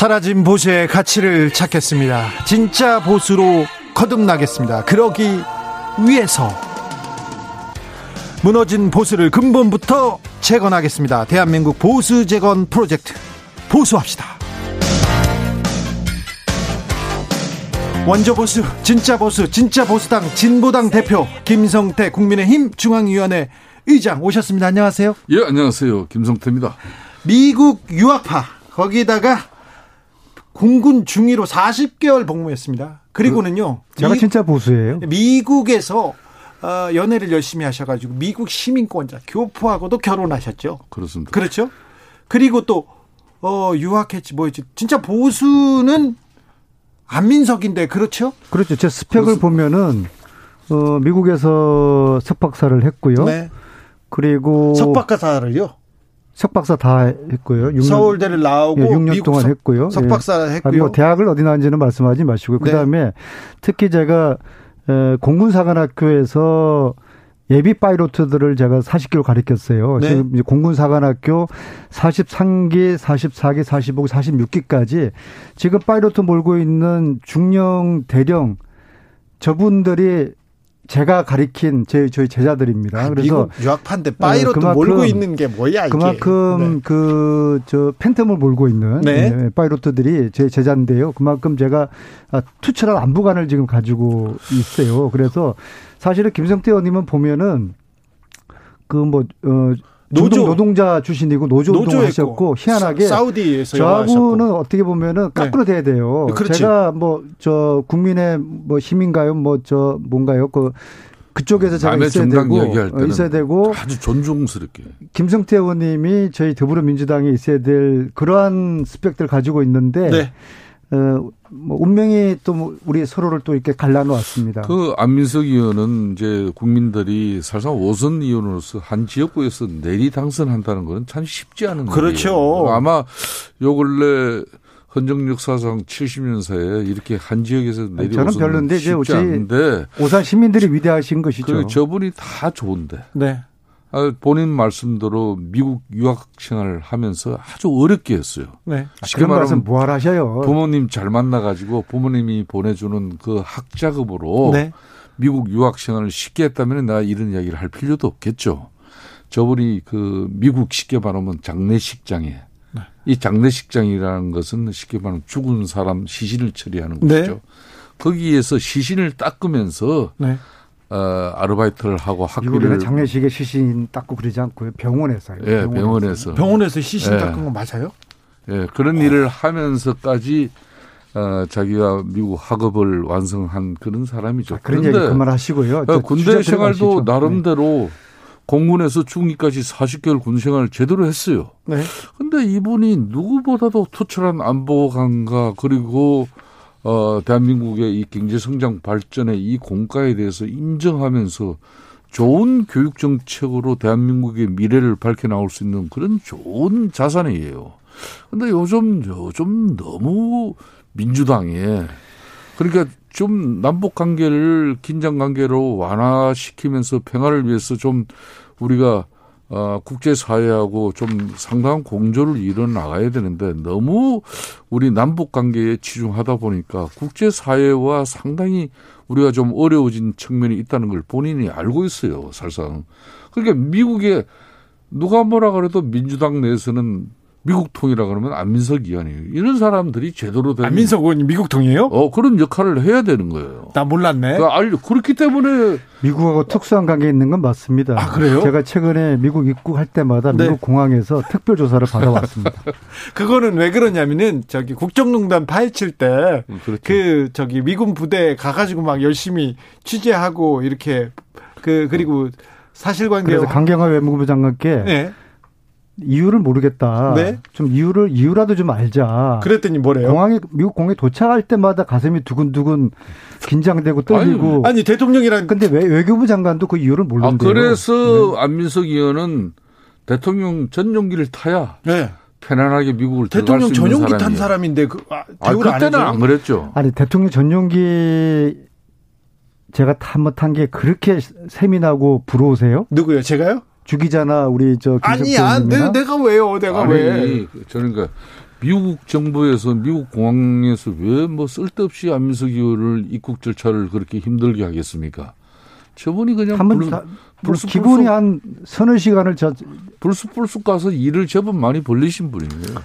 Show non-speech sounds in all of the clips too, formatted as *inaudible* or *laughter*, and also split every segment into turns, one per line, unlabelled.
사라진 보수의 가치를 찾겠습니다. 진짜 보수로 거듭나겠습니다. 그러기 위해서 무너진 보수를 근본부터 재건하겠습니다. 대한민국 보수 재건 프로젝트 보수합시다. 원조 보수, 진짜 보수, 진짜 보수당 진보당 대표 김성태 국민의힘 중앙위원회 의장 오셨습니다. 안녕하세요.
예, 안녕하세요. 김성태입니다.
미국 유학파 거기다가 공군 중위로 40개월 복무했습니다. 그리고는요.
그, 제가 미, 진짜 보수예요.
미국에서 어, 연애를 열심히 하셔가지고 미국 시민권자 교포하고도 결혼하셨죠.
그렇습니다.
그렇죠. 그리고 또 어, 유학했지 뭐였지. 진짜 보수는 안민석인데 그렇죠?
그렇죠. 제 스펙을 그렇습... 보면은 어, 미국에서 석박사를 했고요. 네. 그리고
석박사를요?
석박사 다 했고요.
6년, 서울대를 나오고
예, 6년 동안 석, 했고요.
석박사 예. 했고요. 뭐
대학을 어디 나왔는지는 말씀하지 마시고요. 네. 그다음에 특히 제가 에, 공군사관학교에서 예비 파이로트들을 제가 40개월 가르쳤어요. 네. 지금 공군사관학교 43기, 44기, 45기, 46기까지 지금 파이로트 몰고 있는 중령, 대령 저분들이 제가 가리킨 제 저희 제자들입니다.
아, 그래서 유학파인데 파이로트 어, 몰고 있는 게 뭐야 이게?
그만큼 네. 그저 팬텀을 몰고 있는 네. 네, 파이로트들이 제 제자인데요. 그만큼 제가 아, 투철한 안보관을 지금 가지고 있어요. 그래서 사실은 김성태 의원님은 보면은 그뭐 어, 노조 노동자 출신이고 노조 운동 하셨고 희한하게
사우디에서
저하고는 어떻게 보면은 네. 네. 돼야 돼요. 그렇지. 제가 뭐 저 국민의 뭐 힘인가요? 뭐 저 뭔가요? 그 그쪽에서 제가 있어야 되고 있어야 되고
아주 존중스럽게
김성태 의원님이 저희 더불어민주당에 있어야 될 그러한 스펙들 가지고 있는데 네. 어, 뭐 운명이 또뭐 우리 서로를 또 이렇게 갈라놓았습니다.
그 안민석 의원은 이제 국민들이 사실상 오선 의원으로서 한 지역구에서 내리 당선한다는 건 참 쉽지 않은
그렇죠.
일이에요. 아마 요 근래 헌정 역사상 70년 사에 이렇게 한 지역에서 내리 저는 별론데 이제 않은데
오산 시민들이 위대하신 것이죠. 그
저분이 다 좋은데.
네.
아, 본인 말씀대로 미국 유학 생활을 하면서 아주 어렵게 했어요.
네. 아, 그런 말씀 뭐하러 하셔요.
부모님 잘 만나가지고 부모님이 보내주는 그 학자금으로 네. 미국 유학 생활을 쉽게 했다면 나 이런 이야기를 할 필요도 없겠죠. 저분이 그 미국 쉽게 말하면 장례식장에 네. 이 장례식장이라는 것은 쉽게 말하면 죽은 사람 시신을 처리하는 네. 것이죠. 거기에서 시신을 닦으면서 네. 어, 아르바이트를 하고 학비를
장례식에 시신 닦고 그러지 않고요. 병원에서요.
예, 병원에서. 병원에서.
병원에서 시신 예. 닦은 거 맞아요?
예, 그런 어. 일을 하면서까지 어, 자기가 미국 학업을 완성한 그런 사람이죠. 아,
그런 얘기 그만 하시고요.
어, 군대 생활도 나름대로 네. 공군에서 중위까지 40개월 군 생활을 제대로 했어요. 네. 근데 이분이 누구보다도 투철한 안보관과 그리고 어, 대한민국의 이 경제 성장 발전의 이 공과에 대해서 인정하면서 좋은 교육 정책으로 대한민국의 미래를 밝혀 나올 수 있는 그런 좋은 자산이에요. 근데 요즘 요즘 너무 민주당에 그러니까 좀 남북 관계를 긴장 관계로 완화시키면서 평화를 위해서 좀 우리가 어, 국제사회하고 좀 상당한 공조를 이뤄 나가야 되는데 너무 우리 남북 관계에 치중하다 보니까 국제사회와 상당히 우리가 좀 어려워진 측면이 있다는 걸 본인이 알고 있어요, 사실상. 그러니까 미국에 누가 뭐라 그래도 민주당 내에서는 미국 통이라 그러면 안민석 의원이에요. 이런 사람들이 제대로 된
안민석 의원이 미국 통이에요?
어 그런 역할을 해야 되는 거예요.
나 몰랐네.
그 알, 그렇기 때문에
미국하고 특수한 관계 있는 건 맞습니다.
아 그래요?
제가 최근에 미국 입국할 때마다 네. 미국 공항에서 특별 조사를 받아왔습니다. *laughs*
그거는 왜 그러냐면은 저기 국정농단 파헤칠 때그 음, 그렇죠. 그 저기 미군 부대 가가지고 막 열심히 취재하고 이렇게 그 그리고 사실관계
그래서 강경화 외무부 장관께 네. 이유를 모르겠다. 네? 좀 이유를 이유라도 좀 알자.
그랬더니 뭐래요?
공항에 미국 공항에 도착할 때마다 가슴이 두근두근 긴장되고 떨리고.
아니, 아니 대통령이란.
근데 왜 외교부 장관도 그 이유를 모르는데요.
아, 그래서 네. 안민석 의원은 대통령 전용기를 타야. 네. 편안하게 미국을
대통령 전용기 탄 사람인데 그
아, 아 그때는 안, 안 그랬죠.
아니 대통령 전용기 제가 한번 탄 게 그렇게 세민하고 부러우세요?
누구요? 제가요?
주 기자나 우리 저
아니야 내, 내가 왜요? 내가 아니, 왜?
저는 그 미국 정부에서 미국 공항에서 왜 뭐 쓸데없이 안민석 의원을 입국 절차를 그렇게 힘들게 하겠습니까? 저분이 그냥
한번 불, 뭐 불수, 기본이 한 서너 시간을 저
불쑥불쑥 가서 일을 제법 많이 벌리신 분이에요.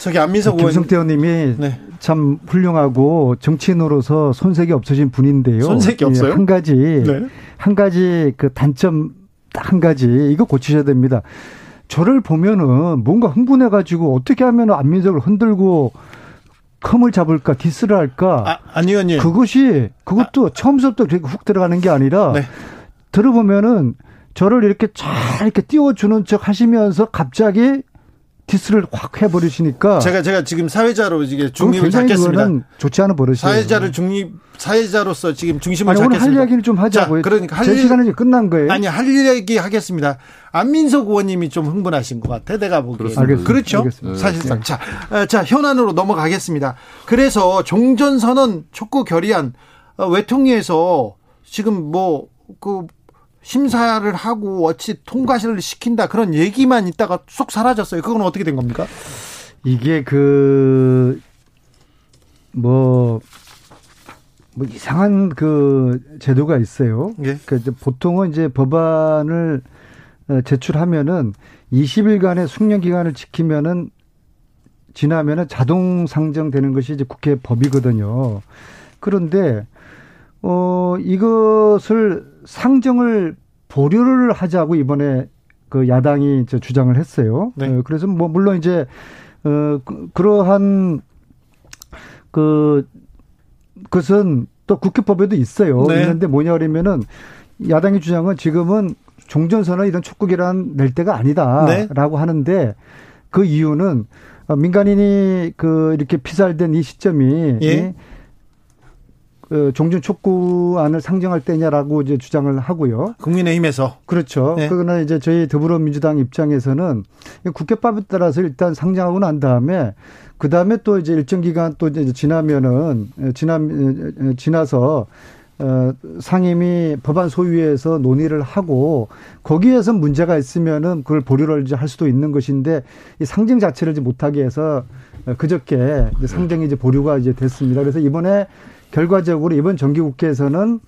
저기 안민석
의원 김성태 의원님이 네. 참 훌륭하고 정치인으로서 손색이 없으신 분인데요.
손색이 없어요?
한 가지 네. 한 가지 그 단점 딱 한 가지 이거 고치셔야 됩니다. 저를 보면은 뭔가 흥분해 가지고 어떻게 하면 안민석을 흔들고 컴을 잡을까 디스를 할까?
아, 니 의원님.
그것이 그것도 아. 처음부터 그렇게 훅 들어가는 게 아니라 네. 들어보면은 저를 이렇게 잘 이렇게 띄워주는 척 하시면서 갑자기 디스를 확 해버리시니까
제가 제가 지금 사회자로 이게 중립을 잡겠습니다.
좋지 않은 버릇이에요.
사회자를 중립 사회자로서 지금 중심을
아니,
잡겠습니다.
오늘 할 이야기를 좀 하자고요. 자, 그러니까 할제 시간은 이제 끝난 거예요.
아니 할 얘기 하겠습니다. 안민석 의원님이 좀 흥분하신 것 같아. 내가 보기에 알겠습니다. 그렇죠. 알겠습니다. 사실상 네. 자, 어, 자 현안으로 넘어가겠습니다. 그래서 종전선언 촉구 결의안 어, 외통위에서 지금 뭐그 심사를 하고 어찌 통과를 시킨다 그런 얘기만 있다가 쏙 사라졌어요. 그건 어떻게 된 겁니까?
이게 그 뭐, 뭐 이상한 그 제도가 있어요. 예. 그러니까 보통은 이제 법안을 어, 제출하면은 20일간의 숙련 기간을 지키면은 지나면은 자동 상정되는 것이 이제 국회 법이거든요. 그런데 어, 이것을 상정을 보류를 하자고 이번에 그 야당이 저 주장을 했어요. 네. 어, 그래서 뭐 물론 이제 어 그, 그러한 그 그것은 또 국회법에도 있어요. 네. 있는데 뭐냐 그러면은 야당의 주장은 지금은 종전선언 이런 촉구기란 낼 때가 아니다라고 네. 하는데 그 이유는 민간인이 그 이렇게 피살된 이 시점이 예. 그 종전 촉구안을 상정할 때냐라고 이제 주장을 하고요.
국민의힘에서
그렇죠. 네. 그러나 이제 저희 더불어민주당 입장에서는 국회법에 따라서 일단 상정하고 난 다음에 그 다음에 또 이제 일정 기간 또 이제 지나면은 지나 지나서 어, 상임위 법안 소위에서 논의를 하고 거기에서 문제가 있으면은 그걸 보류를 이제 할 수도 있는 것인데 이 상정 자체를 이제 못하게 해서 그저께 이제 상정이 이제 보류가 이제 됐습니다. 그래서 이번에 결과적으로 이번 정기국회에서는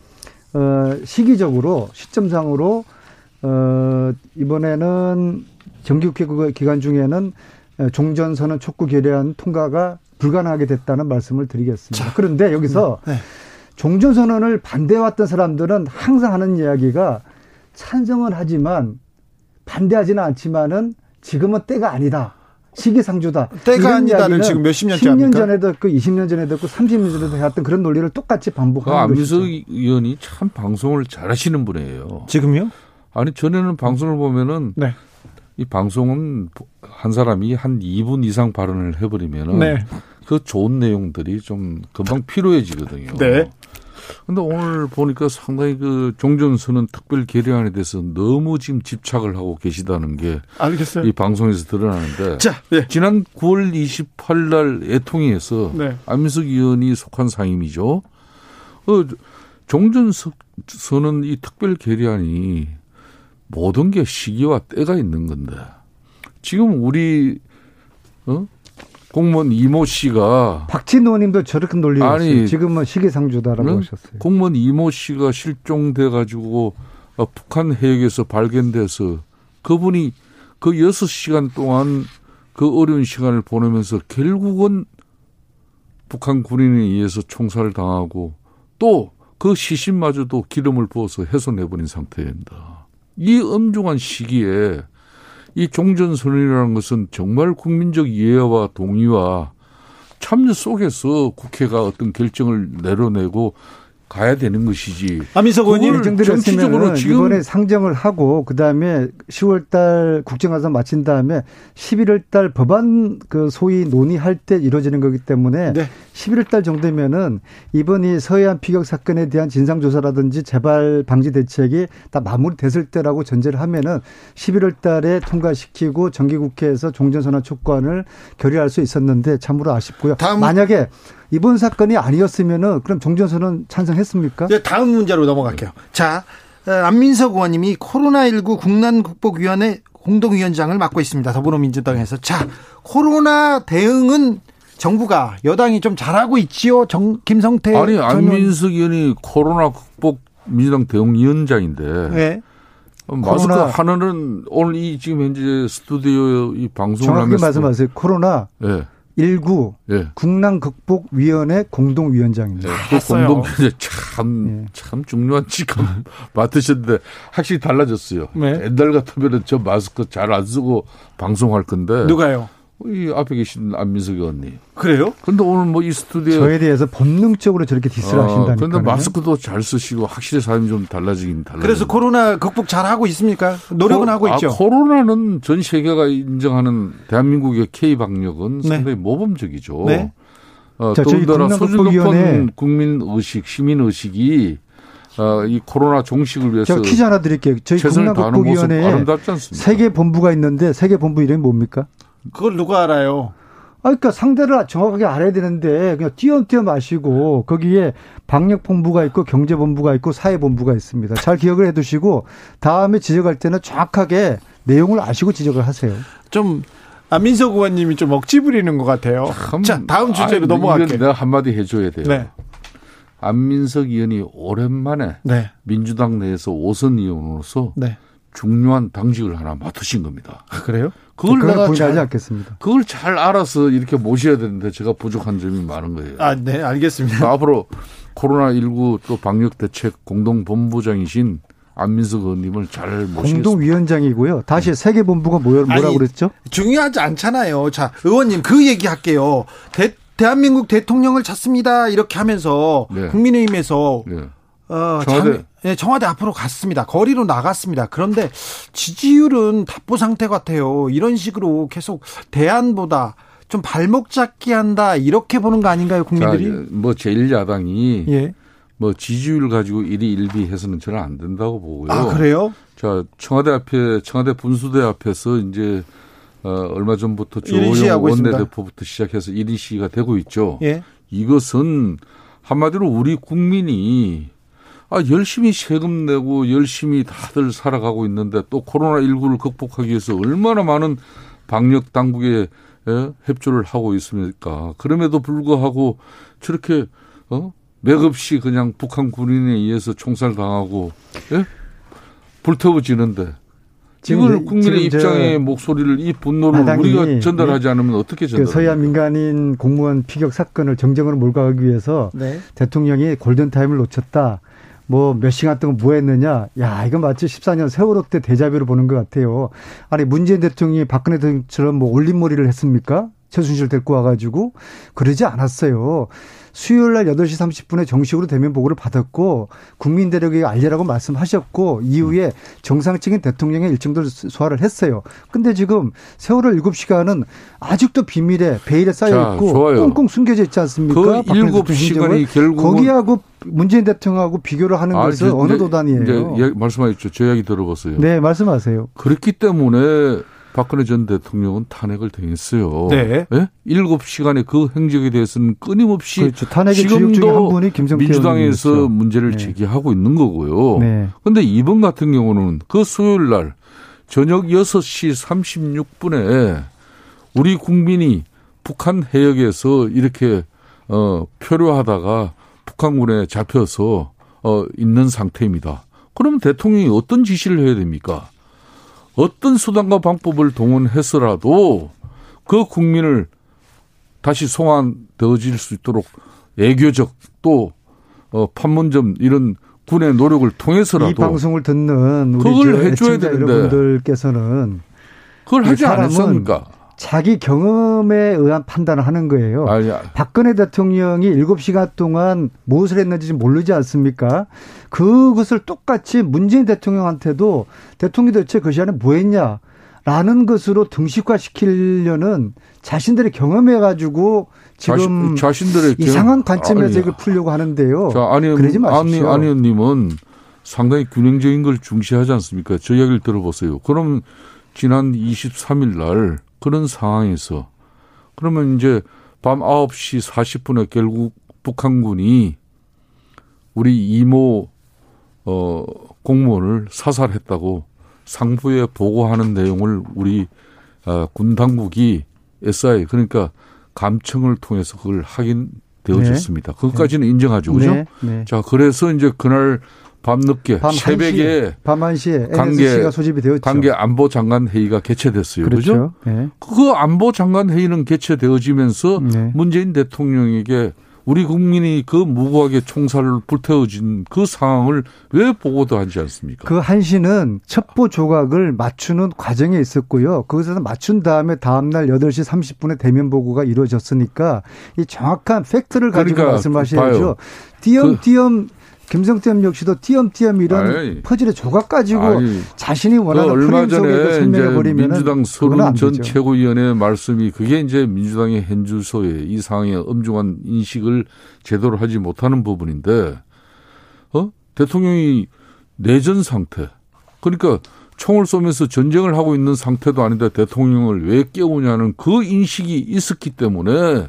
어, 시기적으로 시점상으로 어, 이번에는 정기국회 기간 중에는 종전선언 촉구 결의안 통과가 불가능하게 됐다는 말씀을 드리겠습니다. 자, 그런데 여기서 네. 종전선언을 반대해왔던 사람들은 항상 하는 이야기가 찬성은 하지만 반대하지는 않지만은 지금은 때가 아니다. 시기상조다.
때가 아니다를 지금 몇십 년째 10년
합니까? 전에도 했고 20년 전에도 했고 30년 전에도 해왔던 그런 논리를 똑같이 반복하는 그
것이죠. 안민석 의원이 참 방송을 잘하시는 분이에요.
지금요?
아니 전에는 방송을 보면은 네. 이 방송은 한 사람이 한 2분 이상 발언을 해버리면은 네. 그 좋은 내용들이 좀 금방 피로해지거든요. 네. 근데 오늘 보니까 상당히 그 종전선언 특별 계량안에 대해서 너무 지금 집착을 하고 계시다는 게 알겠어요. 이 방송에서 드러나는데 자, 네. 지난 9월 28일 날 애통위에서 네. 안민석 의원이 속한 상임이죠. 어, 종전선언 이 특별 계량안이 모든 게 시기와 때가 있는 건데 지금 우리 어? 공무원 이모 씨가
박진호 의원님도 저렇게 놀리셨어요. 지금은 시기상조다라고 응? 하셨어요.
공무원 이모 씨가 실종돼 가지고 어, 북한 해역에서 발견돼서 그분이 그 6시간 동안 그 어려운 시간을 보내면서 결국은 북한 군인에 의해서 총살을 당하고 또 그 시신마저도 기름을 부어서 훼손해버린 상태입니다. 이 엄중한 시기에 이 종전선언이라는 것은 정말 국민적 이해와 동의와 참여 속에서 국회가 어떤 결정을 내려내고 가야 되는 것이지.
아미석 의원님 정치적으로 지금 이번에 상정을 하고 그다음에 10월달 국정감사 마친 다음에 11월달 법안 그 소위 논의할 때 이루어지는 거기 때문에 네. 11월 달 정도면은 이번 이 서해안 피격 사건에 대한 진상 조사라든지 재발 방지 대책이 다 마무리됐을 때라고 전제를 하면은 11월 달에 통과시키고 정기 국회에서 종전 선언 촉구안을 결의할 수 있었는데 참으로 아쉽고요. 만약에 이번 사건이 아니었으면은 그럼 종전 선언 찬성했습니까?
네, 다음 문제로 넘어갈게요. 자, 어, 안민석 의원님이 코로나19 국난극복위원회 공동위원장을 맡고 있습니다. 더불어민주당에서. 자, 코로나 대응은 정부가 여당이 좀 잘하고 있지요. 정 김성태
아니 안민석 의원이 코로나 극복 민주당 대응위원장인데. 네. 마스크 하나는 오늘 이 지금 현재 스튜디오 이 방송을
정확히 하면서 말씀하세요. 코로나 네. 19 예. 국난 극복 위원회 공동 위원장입니다. 네,
그 공동 위원회 참참 예. 참 중요한 직함 맡으셨는데 확실히 달라졌어요. 네. 옛날 같으면은 저 마스크 잘 안 쓰고 방송할 건데
누가요?
이 앞에 계신 안민석 의원님.
그래요?
근데 오늘 뭐 이 스튜디오
저에 대해서 본능적으로 저렇게 디스를 어, 하신다니까.
그런데 마스크도 잘 쓰시고 확실히 사람이 좀 달라지긴 달라요.
그래서 코로나 극복 잘 하고 있습니까? 노력은 코, 하고 있죠. 아,
코로나는 전 세계가 인정하는 대한민국의 K 방역은 네. 상당히 모범적이죠. 네. 어, 더군다나 수준 높은 국민 의식, 시민 의식이 어, 이 코로나 종식을 위해서
제가 퀴즈 하나 드릴게요. 저희 국민국위원회에 세계 본부가 있는데 세계 본부 이름이 뭡니까?
그걸 누가 알아요?
아, 그러니까 상대를 정확하게 알아야 되는데 그냥 띄엄띄엄 마시고 거기에 방역본부가 있고 경제본부가 있고 사회본부가 있습니다. 잘 기억을 해두시고 다음에 지적할 때는 정확하게 내용을 아시고 지적을 하세요.
좀 안민석 의원님이 좀 억지 부리는 것 같아요. 참, 자 다음 주제로 아, 넘어갈게요.
내가 한마디 해줘야 돼요. 네. 안민석 의원이 오랜만에 네. 민주당 내에서 오선 의원으로서 네. 중요한 당직을 하나 맡으신 겁니다.
아, 그래요?
그걸 내가
잘 않겠습니다.
그걸 잘 알아서 이렇게 모셔야 되는데 제가 부족한 점이 많은 거예요.
아, 네, 알겠습니다.
앞으로 코로나 19또 방역 대책 공동 본부장이신 안민석 의원님을 잘 모시겠습니다.
공동위원장이고요. 다시 세계 본부가 뭐라고 아니, 그랬죠?
중요하지 않잖아요. 자, 의원님 그 얘기 할게요. 대, 대한민국 대통령을 찾습니다. 이렇게 하면서 네. 국민의힘에서 네. 어, 청와대. 네, 청와대 앞으로 갔습니다. 거리로 나갔습니다. 그런데 지지율은 답보 상태 같아요. 이런 식으로 계속 대안보다 좀 발목 잡기 한다 이렇게 보는 거 아닌가요, 국민들이? 자,
뭐 제1야당이 예. 뭐 지지율 가지고 일이 일비해서는 저는 안 된다고 보고요.
아 그래요?
자 청와대 앞에 청와대 분수대 앞에서 이제 어, 얼마 전부터 조호영 원내대표부터 시작해서 1인 시위가 되고 있죠. 예. 이것은 한마디로 우리 국민이 아, 열심히 세금 내고 열심히 다들 살아가고 있는데 또 코로나19를 극복하기 위해서 얼마나 많은 방역 당국에 예, 협조를 하고 있습니까? 그럼에도 불구하고 저렇게 어? 맥없이 그냥 북한 군인에 의해서 총살당하고 예? 불태워지는데 이걸 국민의 입장의 목소리를 이 분노를 우리가 전달하지 않으면 어떻게 그 전달?
그 서해안 민간인 공무원 피격 사건을 정쟁으로 몰고 가기 위해서 네. 대통령이 골든 타임을 놓쳤다. 뭐 몇 시간 동안 뭐 했느냐. 야, 이건 마치 14년 세월호 때 데자뷔를 보는 것 같아요. 아니, 문재인 대통령이 박근혜 대통령처럼 뭐 올림머리를 했습니까? 최순실 데리고 와가지고 그러지 않았어요. 수요일 날 8시 30분에 정식으로 대면 보고를 받았고 국민 대력에 알리라고 말씀하셨고 이후에 정상적인 대통령의 일정들을 소화를 했어요. 근데 지금 세월호 7시간은 아직도 비밀에 베일에 쌓여 있고 꽁꽁 숨겨져 있지 않습니까? 그
7시간이 결국
거기하고 문재인 대통령하고 비교를 하는 아, 것은 어느 도단이에요?
말씀하셨죠. 저 이야기 들어봤어요.
네, 말씀하세요.
그렇기 때문에 박근혜 전 대통령은 탄핵을 당했어요. 네. 네? 7시간의 그 행적에 대해서는 끊임없이 그렇죠. 지금도 한 분이 민주당에서 의원이었죠. 문제를 네. 제기하고 있는 거고요. 그런데 네. 이번 같은 경우는 그 수요일 날 저녁 6시 36분에 우리 국민이 북한 해역에서 이렇게 어 표류하다가 북한군에 잡혀서 어 있는 상태입니다. 그러면 대통령이 어떤 지시를 해야 됩니까? 어떤 수단과 방법을 동원해서라도 그 국민을 다시 송환되어질 수 있도록 애교적 또 어, 판문점 이런 군의 노력을 통해서라도 이
방송을 듣는 우리 그걸 해줘야 되는데 여러분들께서는
그걸 하지 않았습니까?
자기 경험에 의한 판단을 하는 거예요. 아니, 박근혜 대통령이 7시간 동안 무엇을 했는지 모르지 않습니까? 그것을 똑같이 문재인 대통령한테도 대통령이 대체 그 시간에 뭐 했냐? 라는 것으로 등식화 시키려는 자신들의 경험해 가지고 지금 자신, 들의 이상한 관점에서 아니, 이걸 풀려고 하는데요. 자, 아니, 그러지 마십시오.
아니, 아니 님은 상당히 균형적인 걸 중시하지 않습니까? 저 이야기를 들어보세요. 그럼 지난 23일 날 그런 상황에서 그러면 이제 밤 9시 40분에 결국 북한군이 우리 이모 어 공무원을 사살했다고 상부에 보고하는 내용을 우리 어, 군 당국이 SI 그러니까 감청을 통해서 그걸 확인되어졌습니다. 네. 그것까지는 인정하죠, 그죠? 네. 네. 자, 그래서 이제 그날 밤늦게 밤 새벽에
밤 1시에 관계 소집이 되었죠.
관계 안보 장관 회의가 개최됐어요. 그렇죠. 그죠? 네. 그 안보 장관 회의는 개최되어지면서 네. 문재인 대통령에게 우리 국민이 그 무고하게 총살을 불태워진 그 상황을 왜 보고도 하지 않습니까?
그 한시는 첩보 조각을 맞추는 과정에 있었고요. 거기서 맞춘 다음에 다음날 8시 30분에 대면 보고가 이루어졌으니까 이 정확한 팩트를 가지고 그러니까 말씀하셔야죠. 띄엄띄엄 그 김성태 역시도 띄엄띄엄 이런 아니, 퍼즐의 조각 가지고 아니, 자신이 원하는 그 얼마 전에 설명해 버리면
민주당 서른 전 최고위원의 말씀이 그게 이제 민주당의 현주소의 이 상황의 엄중한 인식을 제대로 하지 못하는 부분인데 어? 대통령이 내전 상태. 그러니까 총을 쏘면서 전쟁을 하고 있는 상태도 아닌데 대통령을 왜 깨우냐는 그 인식이 있었기 때문에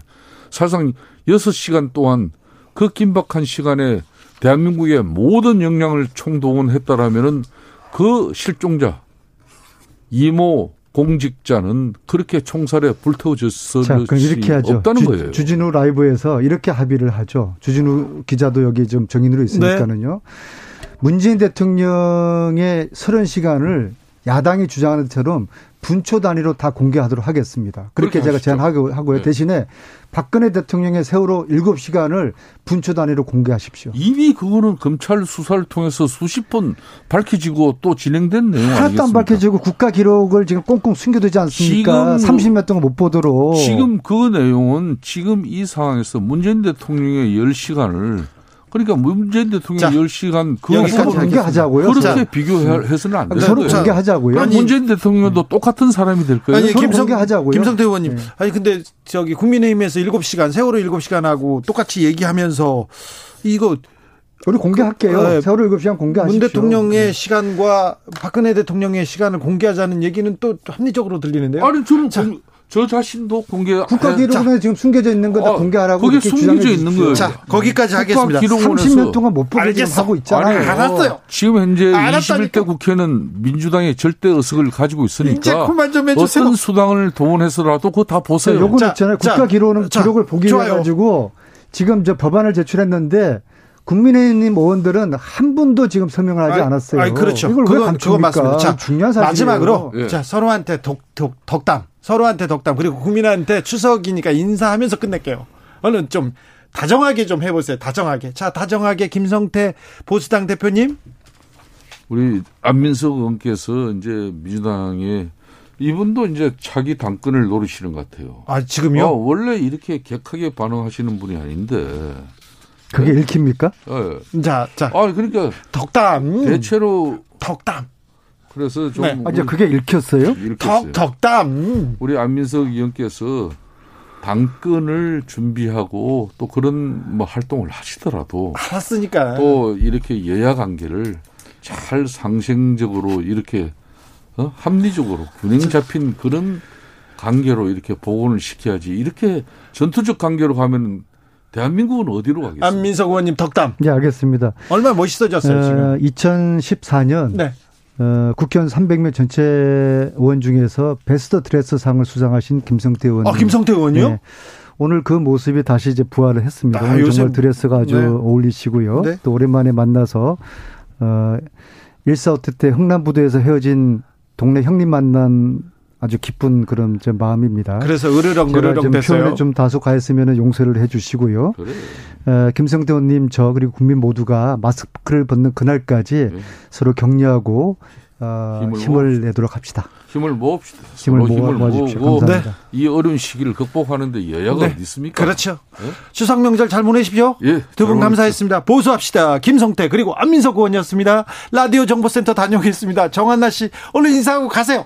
사실상 6시간 동안 그 긴박한 시간에 대한민국의 모든 역량을 총동원했다라면은 그 실종자 이모 공직자는 그렇게 총살에 불태워졌을 자, 그럼 이렇게 하죠. 없다는 주, 거예요.
주진우 라이브에서 이렇게 합의를 하죠. 주진우 기자도 여기 좀 정인으로 있으니까는요. 네. 문재인 대통령의 서른 시간을 야당이 주장하는 것처럼 분초 단위로 다 공개하도록 하겠습니다. 그렇게 제가 제안하고요. 네. 대신에 박근혜 대통령의 세월호 7시간을 분초 단위로 공개하십시오.
이미 그거는 검찰 수사를 통해서 수십 번 밝혀지고 또 진행된 내용 하나도 아니겠습니까? 안
밝혀지고 국가 기록을 지금 꽁꽁 숨겨두지 않습니까? 지금 30몇 동안 못 보도록.
지금 그 내용은 지금 이 상황에서 문재인 대통령의 10시간을 그러니까 문재인 대통령 자, 10시간
그 여기까지 공개하자고요.
그렇게 자, 비교해서는 안 돼요.
서로 공개하자고요.
아니, 문재인 대통령도 음. 똑같은 사람이 될 거예요.
아니, 김성, 공개하자고요. 김성태 의원님. 네. 아니 근데 저기 국민의힘에서 7시간 세월호 7시간 하고 똑같이 얘기하면서 이거
우리 공개할게요. 그, 네. 세월호 7시간 공개하십시오.
문 대통령의 네. 시간과 박근혜 대통령의 시간을 공개하자는 얘기는 또 합리적으로 들리는데요.
아니 좀 자, 저 자신도 공개
국가 기록원에 지금 숨겨져 있는 거다 어, 공개하라고
거기 숨겨져 있는 거예요.
자 거기까지 하겠습니다.
30년 동안 못 보게 지금 하고 있잖아요.
아니, 알았어요.
지금 현재 알았다니까. 21대 국회는 민주당의 절대 의석을 가지고 있으니까 어떤 수당을 동원해서라도 그거 다 보세요.
요건 있잖아요. 국가 기록은 기록을 보기 위해 가지고 지금 저 법안을 제출했는데 국민의힘 의원들은 한 분도 지금 설명을 하지 않았어요.
아니, 그렇죠. 이걸 그건, 왜 감춥니까? 맞습니다. 자, 중요한 사실 마지막으로 예. 자 서로한테 독, 독, 덕담, 서로한테 덕담 그리고 국민한테 추석이니까 인사하면서 끝낼게요. 얼른 좀 다정하게 좀 해보세요. 다정하게. 자, 다정하게 김성태 보수당 대표님.
우리 안민석 의원께서 이제 민주당에 이분도 이제 자기 당권을 노리시는 것 같아요.
아 지금요? 어,
원래 이렇게 격하게 반응하시는 분이 아닌데
그게 네? 읽힙니까?
네. 자, 자.
아, 그러니까
덕담.
대체로
덕담.
그래서 좀 네.
아, 이제 그게 읽혔어요?
읽혔어요. 덕, 덕담.
우리 안민석 의원께서 당근을 준비하고 또 그런 뭐 활동을 하시더라도
알았으니까
또 이렇게 여야 관계를 잘 상생적으로 이렇게 어? 합리적으로 균형 잡힌 그런 관계로 이렇게 복원을 시켜야지 이렇게 전투적 관계로 가면 대한민국은 어디로 가겠습니까?
안민석 의원님 덕담.
네, 알겠습니다.
얼마나 멋있어졌어요, 지금.
2014년 네. 어, 국회의원 300명 전체 의원 중에서 베스트 드레스 상을 수상하신 김성태 의원.
아, 김성태 의원이요? 네.
오늘 그 모습이 다시 이제 부활을 했습니다. 아, 오늘 정말 드레스가 아주 네. 어울리시고요. 네. 또 오랜만에 만나서 어 일사후퇴 때 흥남부두에서 헤어진 동네 형님 만난 아주 기쁜 그런 제 마음입니다.
그래서 으르렁 으르렁 됐어요.
표현에 좀 다소 가했으면 용서를 해주시고요. 그래. 에, 김성태 의원님 저 그리고 국민 모두가 마스크를 벗는 그날까지 네. 서로 격려하고
어, 힘을, 힘을 내도록 합시다.
힘을 모읍시다. 힘을 모아, 힘을 모으고 네. 이 어려운 시기를 극복하는데 여야가 네. 어디 있습니까?
그렇죠. 네? 추석 명절 잘 보내십시오. 예, 두분 감사했습니다. 보수합시다. 김성태 그리고 안민석 의원이었습니다. 라디오 정보센터 다녀오겠습니다. 정한나 씨 얼른 인사하고 가세요.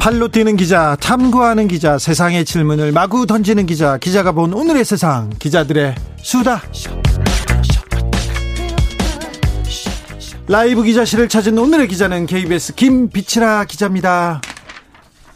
발로 뛰는 기자, 탐구하는 기자, 세상에 질문을 마구 던지는 기자, 기자가 본 오늘의 세상, 기자들의 수다. 라이브 기자실을 찾은 오늘의 기자는 KBS 김빛이라 기자입니다.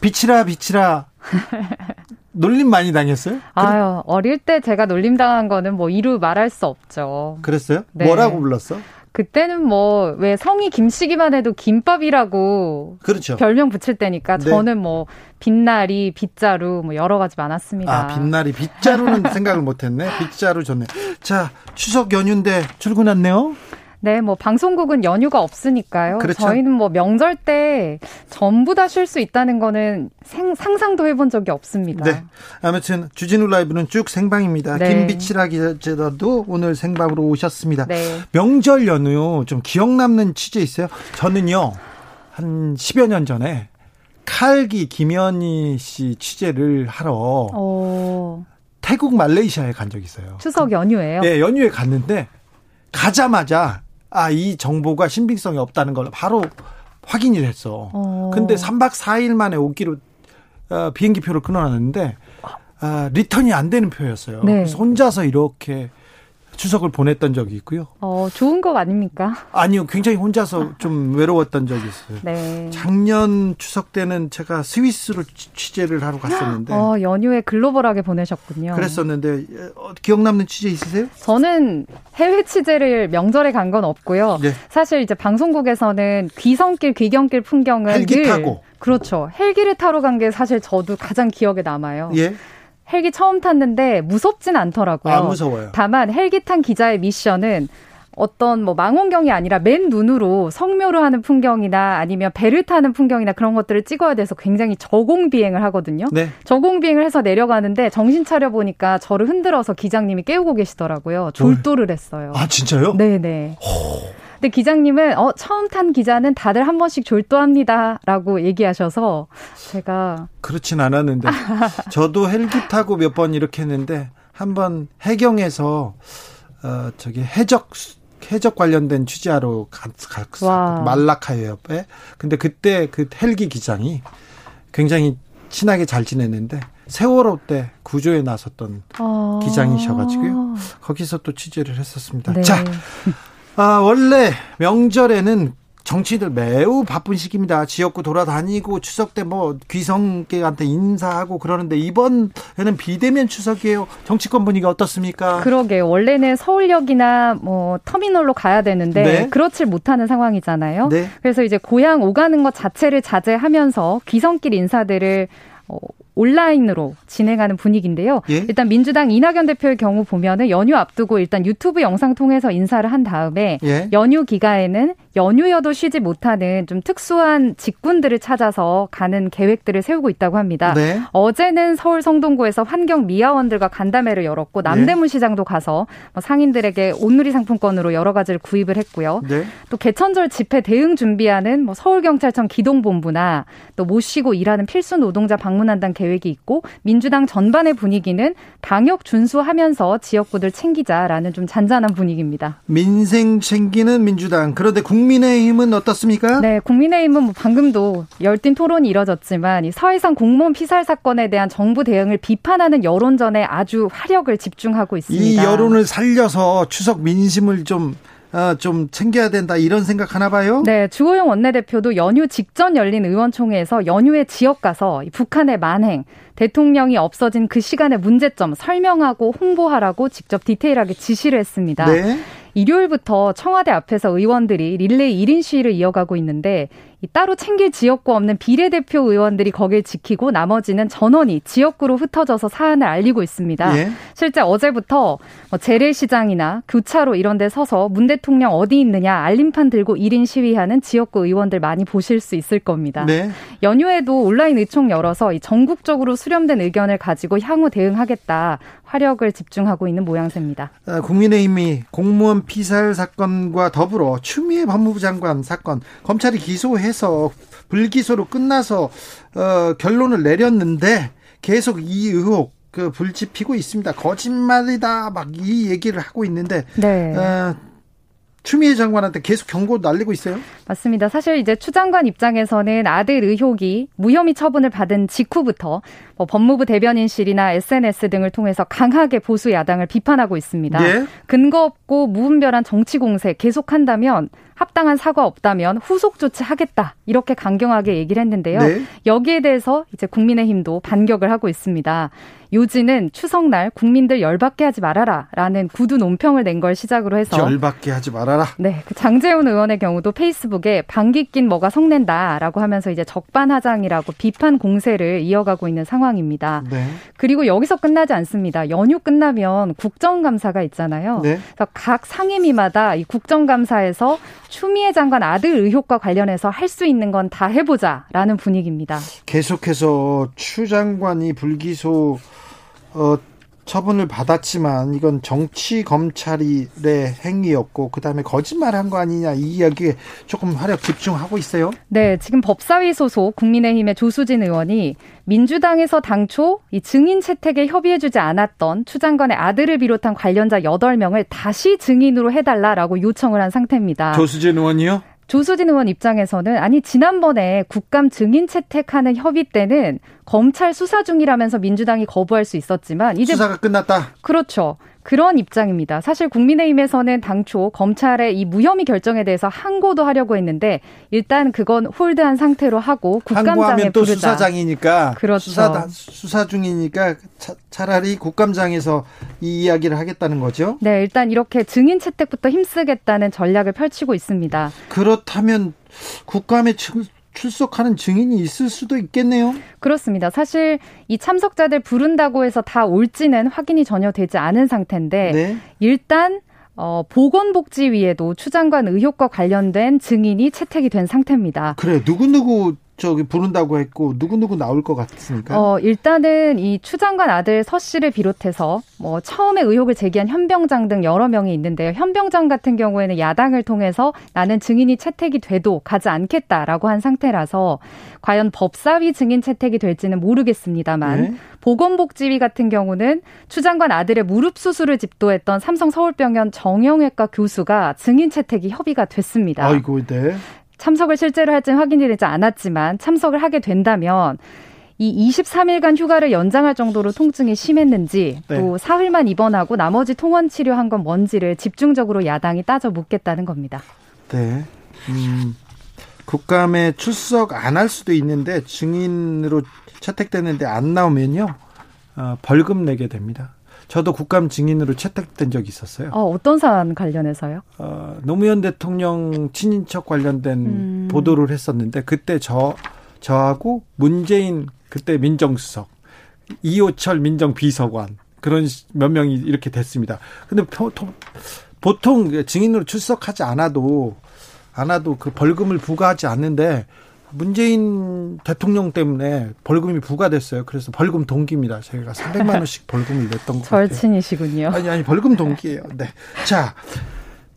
빛이라 빛이라. *laughs* 놀림 많이 당했어요?
아유, 어릴 때 제가 놀림 당한 거는 뭐 이루 말할 수 없죠.
그랬어요? 네. 뭐라고 불렀어?
그때는 뭐 왜 성이 김씨기만 해도 김밥이라고
그렇죠.
별명 붙일 때니까 네. 저는 뭐 빛나리, 빗자루 뭐 여러 가지 많았습니다.
아, 빛나리, 빗자루는 *laughs* 생각을 못 했네. 빗자루 좋네. 자, 추석 연휴인데 출근했네요.
네, 뭐 방송국은 연휴가 없으니까요. 그렇죠. 저희는 뭐 명절 때 전부 다 쉴 수 있다는 거는 생, 상상도 해본 적이 없습니다.
네. 아무튼 주진우 라이브는 쭉 생방입니다. 네. 김비치라 기자도 오늘 생방으로 오셨습니다. 네. 명절 연휴 좀 기억 남는 취재 있어요? 저는요. 한 10여 년 전에 칼기 김현희 씨 취재를 하러 오. 태국 말레이시아에 간 적이 있어요.
추석 연휴에요?
네, 연휴에 갔는데 가자마자 아, 이 정보가 신빙성이 없다는 걸 바로 확인이 됐어. 어. 근데 3박 4일 만에 오기로 어, 비행기 표를 끊어놨는데 아, 리턴이 안 되는 표였어요. 네. 그래서 혼자서 이렇게 추석을 보냈던 적이 있고요.
어, 좋은 거 아닙니까?
아니요, 굉장히 혼자서 좀 외로웠던 적이 있어요. 네. 작년 추석 때는 제가 스위스로 취재를 하러 갔었는데.
어, 연휴에 글로벌하게 보내셨군요.
그랬었는데, 어, 기억 남는 취재 있으세요?
저는 해외 취재를 명절에 간 건 없고요. 네. 사실 이제 방송국에서는 귀성길, 귀경길 풍경을
헬기 타고.
그렇죠. 헬기를 타러 간 게 사실 저도 가장 기억에 남아요.
예.
헬기 처음 탔는데 무섭진 않더라고요.
안 무서워요.
다만 헬기 탄 기자의 미션은 어떤 뭐 망원경이 아니라 맨 눈으로 성묘를 하는 풍경이나 아니면 배를 타는 풍경이나 그런 것들을 찍어야 돼서 굉장히 저공 비행을 하거든요. 네. 저공 비행을 해서 내려가는데 정신 차려 보니까 저를 흔들어서 기장님이 깨우고 계시더라고요. 졸도를 했어요.
아 진짜요?
네네. 근데 기장님은 어 처음 탄 기자는 다들 한 번씩 졸도합니다라고 얘기하셔서 제가
그렇진 않았는데 저도 헬기 타고 몇 번 이렇게 했는데 한 번 해경에서 어 저기 해적 해적 관련된 취재하러 갔어 말라카 옆에 근데 그때 그 헬기 기장이 굉장히 친하게 잘 지냈는데 세월호 때 구조에 나섰던 아~ 기장이셔가지고요. 거기서 또 취재를 했었습니다. 네. 자, 아, 원래 명절에는 정치인들 매우 바쁜 시기입니다. 지역구 돌아다니고 추석 때 뭐 귀성객한테 인사하고 그러는데 이번에는 비대면 추석이에요. 정치권 분위기 어떻습니까?
그러게 원래는 서울역이나 뭐 터미널로 가야 되는데 네. 그렇지 못하는 상황이잖아요. 네. 그래서 이제 고향 오가는 것 자체를 자제하면서 귀성길 인사들을 어, 온라인으로 진행하는 분위기인데요. 예? 일단 민주당 이낙연 대표의 경우 보면은 연휴 앞두고 일단 유튜브 영상 통해서 인사를 한 다음에 예? 연휴 기간에는 연휴여도 쉬지 못하는 좀 특수한 직군들을 찾아서 가는 계획들을 세우고 있다고 합니다. 네. 어제는 서울 성동구에서 환경 미화원들과 간담회를 열었고 남대문 네. 시장도 가서 뭐 상인들에게 온누리 상품권으로 여러 가지를 구입을 했고요. 네. 또 개천절 집회 대응 준비하는 뭐 서울경찰청 기동본부나 또못 쉬고 일하는 필수 노동자 방문한다는 계획이 있고 민주당 전반의 분위기는 방역 준수하면서 지역구들 챙기자라는 좀 잔잔한 분위기입니다.
민생 챙기는 민주당 그런데 국 국민의힘은 어떻습니까?
네, 국민의힘은 뭐 방금도 열띤 토론이 이뤄졌지만 이 사회상 공무원 피살 사건에 대한 정부 대응을 비판하는 여론전에 아주 화력을 집중하고 있습니다.
이 여론을 살려서 추석 민심을 좀 어, 좀 챙겨야 된다 이런 생각 하나 봐요?
네, 주호영 원내대표도 연휴 직전 열린 의원총회에서 연휴에 지역 가서 북한의 만행, 대통령이 없어진 그 시간의 문제점 설명하고 홍보하라고 직접 디테일하게 지시를 했습니다. 네. 일요일부터 청와대 앞에서 의원들이 릴레이 1인 시위를 이어가고 있는데 따로 챙길 지역구 없는 비례대표 의원들이 거길 지키고 나머지는 전원이 지역구로 흩어져서 사안을 알리고 있습니다. 예? 실제 어제부터 뭐 재래시장이나 교차로 이런 데 서서 문 대통령 어디 있느냐 알림판 들고 1인 시위하는 지역구 의원들 많이 보실 수 있을 겁니다. 네. 연휴에도 온라인 의총 열어서 전국적으로 수렴된 의견을 가지고 향후 대응하겠다 화력을 집중하고 있는 모양새입니다.
아, 국민의힘이 공무원 피살 사건과 더불어 추미애 법무부 장관 사건 검찰이 기소해서 불기소로 끝나서 어, 결론을 내렸는데 계속 이 의혹 그 불 지피고 있습니다. 거짓말이다 막 이 얘기를 하고 있는데 네. 어, 추미애 장관한테 계속 경고 날리고 있어요?
맞습니다. 사실 이제 추 장관 입장에서는 아들 의혹이 무혐의 처분을 받은 직후부터 뭐 법무부 대변인실이나 SNS 등을 통해서 강하게 보수 야당을 비판하고 있습니다. 네? 근거 없고 무분별한 정치 공세 계속한다면 합당한 사과 없다면 후속 조치하겠다 이렇게 강경하게 얘기를 했는데요. 네? 여기에 대해서 이제 국민의힘도 반격을 하고 있습니다. 요지는 추석날 국민들 열받게 하지 말아라라는 구두 논평을 낸 걸 시작으로 해서
열받게 하지 말아라.
네, 그 장재훈 의원의 경우도 페이스북에 방귀 낀 뭐가 속낸다라고 하면서 이제 적반하장이라고 비판 공세를 이어가고 있는 상황입니다. 네. 그리고 여기서 끝나지 않습니다. 연휴 끝나면 국정감사가 있잖아요. 네. 그래서 각 상임위마다 이 국정감사에서 추미애 장관 아들 의혹과 관련해서 할 수 있는 건 다 해보자라는 분위기입니다.
계속해서 추 장관이 불기소 어, 처분을 받았지만 이건 정치 검찰의 행위였고 그다음에 거짓말한 거 아니냐 이 이야기에 조금 화력 집중하고 있어요.
네, 지금 법사위 소속 국민의힘의 조수진 의원이 민주당에서 당초 이 증인 채택에 협의해주지 않았던 추 장관의 아들을 비롯한 관련자 8명을 다시 증인으로 해달라라고 요청을 한 상태입니다.
조수진 의원이요?
조수진 의원 입장에서는 아니 지난번에 국감 증인 채택하는 협의 때는 검찰 수사 중이라면서 민주당이 거부할 수 있었지만
이제 수사가 끝났다.
그렇죠. 그런 입장입니다. 사실 국민의힘에서는 당초 검찰의 이 무혐의 결정에 대해서 항고도 하려고 했는데 일단 그건 홀드한 상태로 하고
국감장에 또 부르자. 수사장이니까 그렇죠. 수사 수사 중이니까 차, 라리 국감장에서 이 이야기를 하겠다는 거죠.
네, 일단 이렇게 증인 채택부터 힘쓰겠다는 전략을 펼치고 있습니다.
그렇다면 국감에 출석하는 증인이 있을 수도 있겠네요.
그렇습니다. 사실 이 참석자들 부른다고 해서 다 올지는 확인이 전혀 되지 않은 상태인데 네. 일단 어, 보건복지위에도 추 장관 의혹과 관련된 증인이 채택이 된 상태입니다.
그래 누구누구 저기 부른다고 했고 누구누구 나올 것 같습니까?
어, 일단은 이 추 장관 아들 서 씨를 비롯해서 뭐 처음에 의혹을 제기한 현병장 등 여러 명이 있는데요. 현병장 같은 경우에는 야당을 통해서 나는 증인이 채택이 돼도 가지 않겠다라고 한 상태라서 과연 법사위 증인 채택이 될지는 모르겠습니다만 네. 보건복지위 같은 경우는 추 장관 아들의 무릎 수술을 집도했던 삼성 서울병원 정형외과 교수가 증인 채택이 협의가 됐습니다.
아이고, 네.
참석을 실제로 할지는 확인이 되지 않았지만 참석을 하게 된다면 이 23일간 휴가를 연장할 정도로 통증이 심했는지 네. 또 사흘만 입원하고 나머지 통원 치료한 건 뭔지를 집중적으로 야당이 따져 묻겠다는 겁니다.
네. 음, 국감에 출석 안 할 수도 있는데 증인으로 채택되는데 안 나오면요 어, 벌금 내게 됩니다. 저도 국감 증인으로 채택된 적이 있었어요.
어, 어떤 사안 관련해서요?
어, 노무현 대통령 친인척 관련된 음. 보도를 했었는데 그때 저 저하고 문재인 그때 민정수석 이호철 민정비서관 그런 몇 명이 이렇게 됐습니다. 근데 보통 증인으로 출석하지 않아도 않아도 그 벌금을 부과하지 않는데 문재인 대통령 때문에 벌금이 부과됐어요. 그래서 벌금 동기입니다. 저희가 300만 원씩 *laughs* 벌금을 냈던 거
절친이시군요.
아니 아니 벌금 동기예요. 네. 자.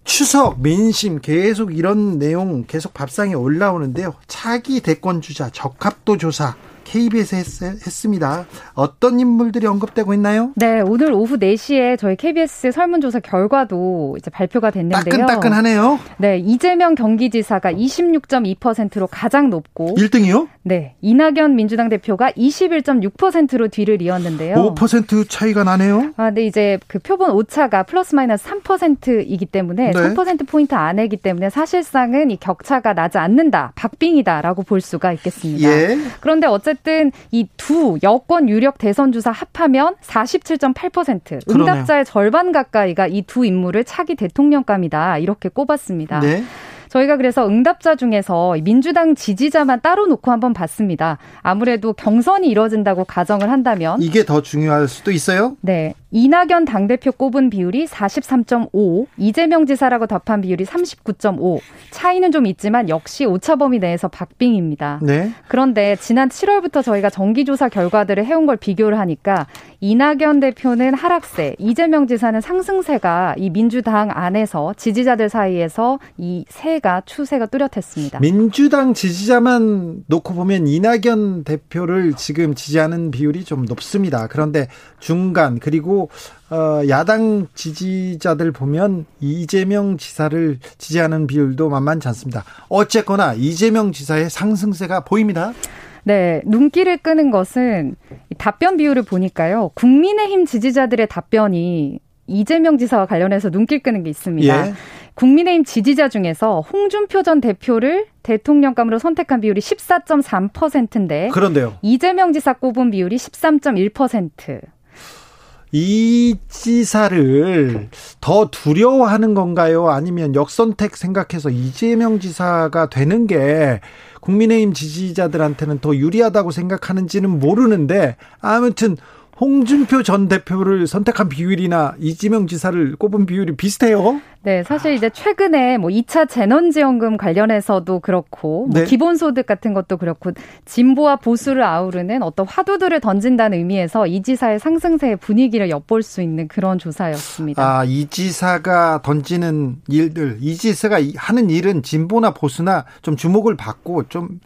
추석 민심 계속 이런 내용 계속 밥상에 올라오는데요. 차기 대권 주자 적합도 조사 KBS에 했, 습니다 어떤 인물들이 언급되고 있나요?
네, 오늘 오후 4시에 저희 KBS 설문조사 결과도 이제 발표가 됐는데요.
따끈따끈하네요.
네, 이재명 경기지사가 26.2%로 가장 높고
1등이요?
네, 이낙연 민주당 대표가 21.6%로 뒤를 이었는데요.
5% 차이가 나네요.
아, 근데 이제 그 표본 오차가 플러스 마이너스 3%이기 때문에 네. 3% 포인트 안에기 때문에 사실상은 이 격차가 나지 않는다, 박빙이다라고 볼 수가 있겠습니다. 예. 그런데 어쨌든 어쨌든 이 두 여권 유력 대선 주사 합하면 47.8% 응답자의 절반 가까이가 이 두 인물을 차기 대통령감이다 이렇게 꼽았습니다. 네. 저희가 그래서 응답자 중에서 민주당 지지자만 따로 놓고 한번 봤습니다. 아무래도 경선이 이뤄진다고 가정을 한다면
이게 더 중요할 수도 있어요?
네. 이낙연 당대표 꼽은 비율이 43.5, 이재명 지사라고 답한 비율이 39.5. 차이는 좀 있지만 역시 오차 범위 내에서 박빙입니다. 네. 그런데 지난 7월부터 저희가 정기조사 결과들을 해온 걸 비교를 하니까 이낙연 대표는 하락세, 이재명 지사는 상승세가 이 민주당 안에서 지지자들 사이에서 이세 가 추세가 뚜렷했습니다.
민주당 지지자만 놓고 보면 이낙연 대표를 지금 지지하는 비율이 좀 높습니다. 그런데 중간 그리고 어, 야당 지지자들 보면 이재명 지사를 지지하는 비율도 만만치 않습니다. 어쨌거나 이재명 지사의 상승세가 보입니다.
네, 눈길을 끄는 것은 답변 비율을 보니까요. 국민의힘 지지자들의 답변이 이재명 지사와 관련해서 눈길 끄는 게 있습니다. 예. 국민의힘 지지자 중에서 홍준표 전 대표를 대통령감으로 선택한 비율이 14.3%인데
그런데요.
이재명 지사 꼽은 비율이 13.1%.
이 지사를 더 두려워하는 건가요? 아니면 역선택 생각해서 이재명 지사가 되는 게 국민의힘 지지자들한테는 더 유리하다고 생각하는지는 모르는데 아무튼 홍준표 전 대표를 선택한 비율이나 이지명 지사를 꼽은 비율이 비슷해요.
네, 사실 이제 최근에 뭐 2차 재난지원금 관련해서도 그렇고 뭐 네. 기본소득 같은 것도 그렇고 진보와 보수를 아우르는 어떤 화두들을 던진다는 의미에서 이 지사의 상승세의 분위기를 엿볼 수 있는 그런 조사였습니다.
아, 이 지사가 던지는 일들, 이 지사가 하는 일은 진보나 보수나 좀 주목을 받고 좀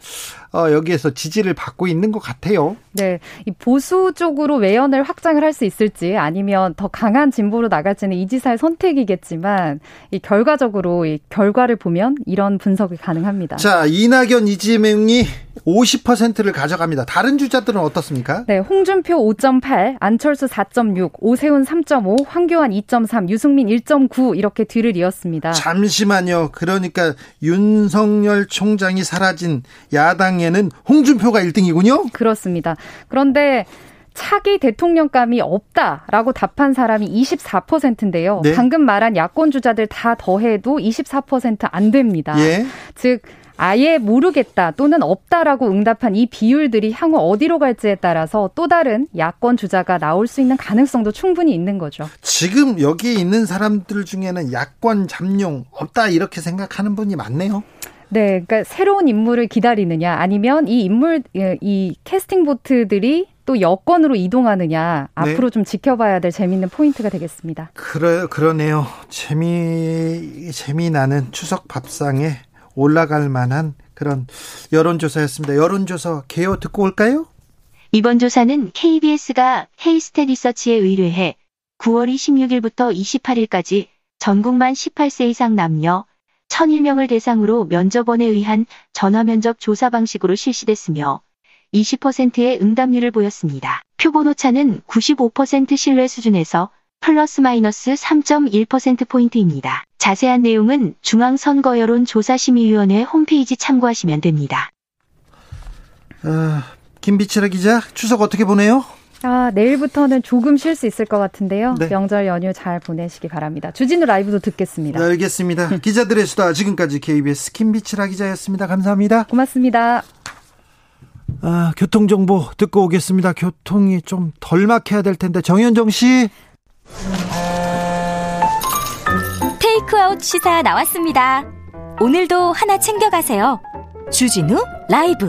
어, 여기에서 지지를 받고 있는 것 같아요.
네, 이 보수 쪽으로 외연을 확장을 할 수 있을지 아니면 더 강한 진보로 나갈지는 이 지사의 선택이겠지만 이 결과적으로 이 결과를 보면 이런 분석이 가능합니다.
자, 이낙연, 이재명이 50%를 가져갑니다. 다른 주자들은 어떻습니까?
네, 홍준표 5.8, 안철수 4.6, 오세훈 3.5, 황교안 2.3, 유승민 1.9 이렇게 뒤를 이었습니다.
잠시만요. 그러니까 윤석열 총장이 사라진 야당에는 홍준표가 1등이군요?
그렇습니다. 그런데 차기 대통령감이 없다라고 답한 사람이 24%인데요. 네. 방금 말한 야권 주자들 다 더해도 24%안 됩니다. 예. 즉 아예 모르겠다 또는 없다라고 응답한 이 비율들이 향후 어디로 갈지에 따라서 또 다른 야권 주자가 나올 수 있는 가능성도 충분히 있는 거죠.
지금 여기 있는 사람들 중에는 야권 잠룡 없다 이렇게 생각하는 분이 많네요.
네, 그러니까 새로운 인물을 기다리느냐 아니면 이 인물 이 캐스팅 보트들이 또 여권으로 이동하느냐 네. 앞으로 좀 지켜봐야 될 재미있는 포인트가 되겠습니다.
그래 그러네요. 재미 재미나는 추석 밥상에 올라갈 만한 그런 여론조사였습니다. 여론조사 개요 듣고 올까요?
이번 조사는 KBS가 헤이스테 리서치에 의뢰해 9월 26일부터 28일까지 전국만 18세 이상 남녀 1001명을 대상으로 면접원에 의한 전화 면접 조사 방식으로 실시됐으며 20%의 응답률을 보였습니다. 표본 오차는 95% 신뢰 수준에서 플러스 마이너스 3.1%포인트입니다. 자세한 내용은 중앙선거여론조사심의위원회 홈페이지 참고하시면 됩니다.
아, 김비치라 기자, 추석 어떻게 보내요?
아, 내일부터는 조금 쉴 수 있을 것 같은데요. 네. 명절 연휴 잘 보내시기 바랍니다. 주진우 라이브도 듣겠습니다.
네, 알겠습니다. *laughs* 기자들의 수다 지금까지 KBS 김비치라 기자였습니다. 감사합니다.
고맙습니다.
아, 교통 정보 듣고 오겠습니다. 교통이 좀 덜 막혀야 될 텐데 정현정 씨.
테이크아웃 시사 나왔습니다. 오늘도 하나 챙겨가세요. 주진우 라이브.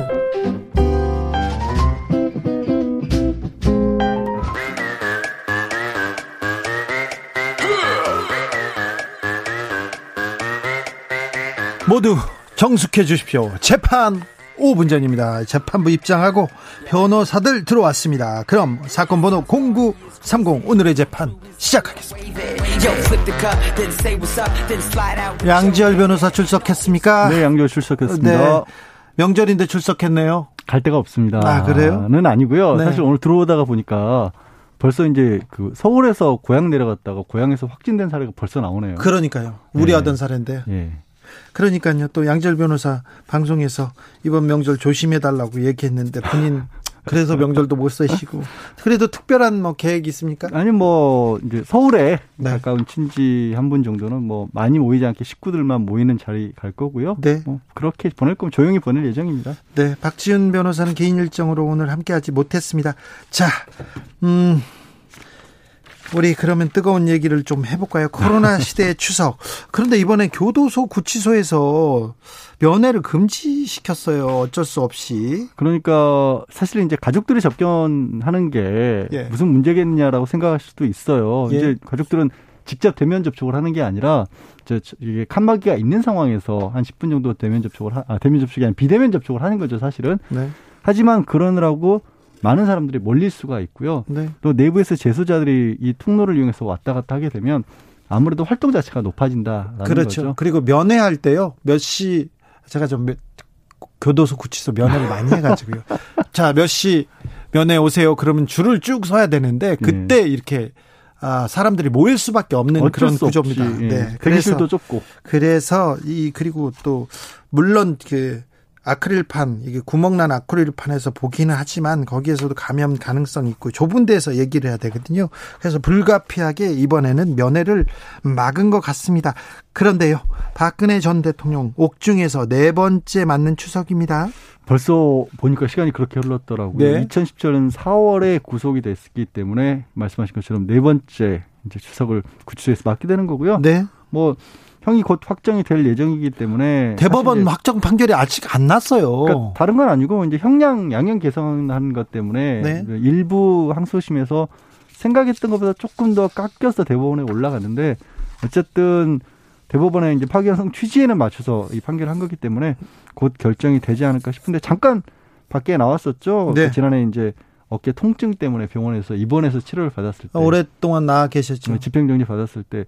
모두 정숙해 주십시오. 재판 5분 전입니다. 재판부 입장하고 변호사들 들어왔습니다. 그럼 사건 번호 0930 오늘의 재판 시작하겠습니다. 양지열 변호사 출석했습니까?
네, 양지열 출석했습니다. 네.
명절인데 출석했네요.
갈 데가 없습니다.
아, 그래요?
는 아니고요. 네. 사실 오늘 들어오다가 보니까 벌써 이제 그 서울에서 고향 내려갔다가 고향에서 확진된 사례가 벌써 나오네요.
그러니까요. 우려하던 네. 사례인데. 예. 그러니까요. 또 양절 변호사 방송에서 이번 명절 조심해 달라고 얘기했는데 본인 *laughs* 그래서 명절도 못 쓰시고. 그래도 특별한 뭐 계획 있습니까?
아니 뭐 이제 서울에 네. 가까운 친지 한 분 정도는 뭐 많이 모이지 않게 식구들만 모이는 자리 갈 거고요. 네. 뭐 그렇게 보낼 거면 조용히 보낼 예정입니다.
네. 박지훈 변호사는 개인 일정으로 오늘 함께하지 못했습니다. 자, 음. 우리 그러면 뜨거운 얘기를 좀 해볼까요? 코로나 *laughs* 시대의 추석. 그런데 이번에 교도소 구치소에서 면회를 금지시켰어요. 어쩔 수 없이.
그러니까 사실 이제 가족들이 접견하는 게 예. 무슨 문제겠냐라고 생각할 수도 있어요. 예. 이제 가족들은 직접 대면 접촉을 하는 게 아니라 저 이게 칸막이가 있는 상황에서 한 10분 정도 대면 접촉을 하, 아 대면 접촉이 아니라 비대면 접촉을 하는 거죠, 사실은. 네. 하지만 그러느라고 많은 사람들이 몰릴 수가 있고요. 네. 또 내부에서 재소자들이 이 통로를 이용해서 왔다 갔다 하게 되면 아무래도 활동 자체가 높아진다라는 그렇죠. 거죠.
그리고 면회할 때요. 몇 시 제가 좀 교도소 구치소 면회를 많이 해가지고요. *laughs* 자, 몇 시 면회 오세요. 그러면 줄을 쭉 서야 되는데 그때 네. 이렇게 아, 사람들이 모일 수밖에 없는 그런 구조입니다. 예.
네. 그래서 좁고.
그래서 이 그리고 또 물론 그 아크릴판 이게 구멍난 아크릴판에서 보기는 하지만 거기에서도 감염 가능성이 있고 좁은 데서 얘기를 해야 되거든요. 그래서 불가피하게 이번에는 면회를 막은 것 같습니다. 그런데요, 박근혜 전 대통령 옥중에서 네 번째 맞는 추석입니다.
벌써 보니까 시간이 그렇게 흘렀더라고요. 네. 2017년 4월에 구속이 됐기 때문에 말씀하신 것처럼 네 번째 이제 추석을 구치소에서 맞게 되는 거고요. 네. 뭐 형이 곧 확정이 될 예정이기 때문에
대법원 확정 판결이 아직 안 났어요.
그러니까 다른 건 아니고 이제 형량 양형 개선한 것 때문에 네. 일부 항소심에서 생각했던 것보다 조금 더 깎여서 대법원에 올라갔는데 어쨌든 대법원에 이제 파기환송 취지에는 맞춰서 이 판결을 한 거기 때문에 곧 결정이 되지 않을까 싶은데 잠깐 밖에 나왔었죠. 네. 지난해 이제 어깨 통증 때문에 병원에서 입원해서 치료를 받았을 때
오랫동안 나와 계셨죠.
네, 집행정지 받았을 때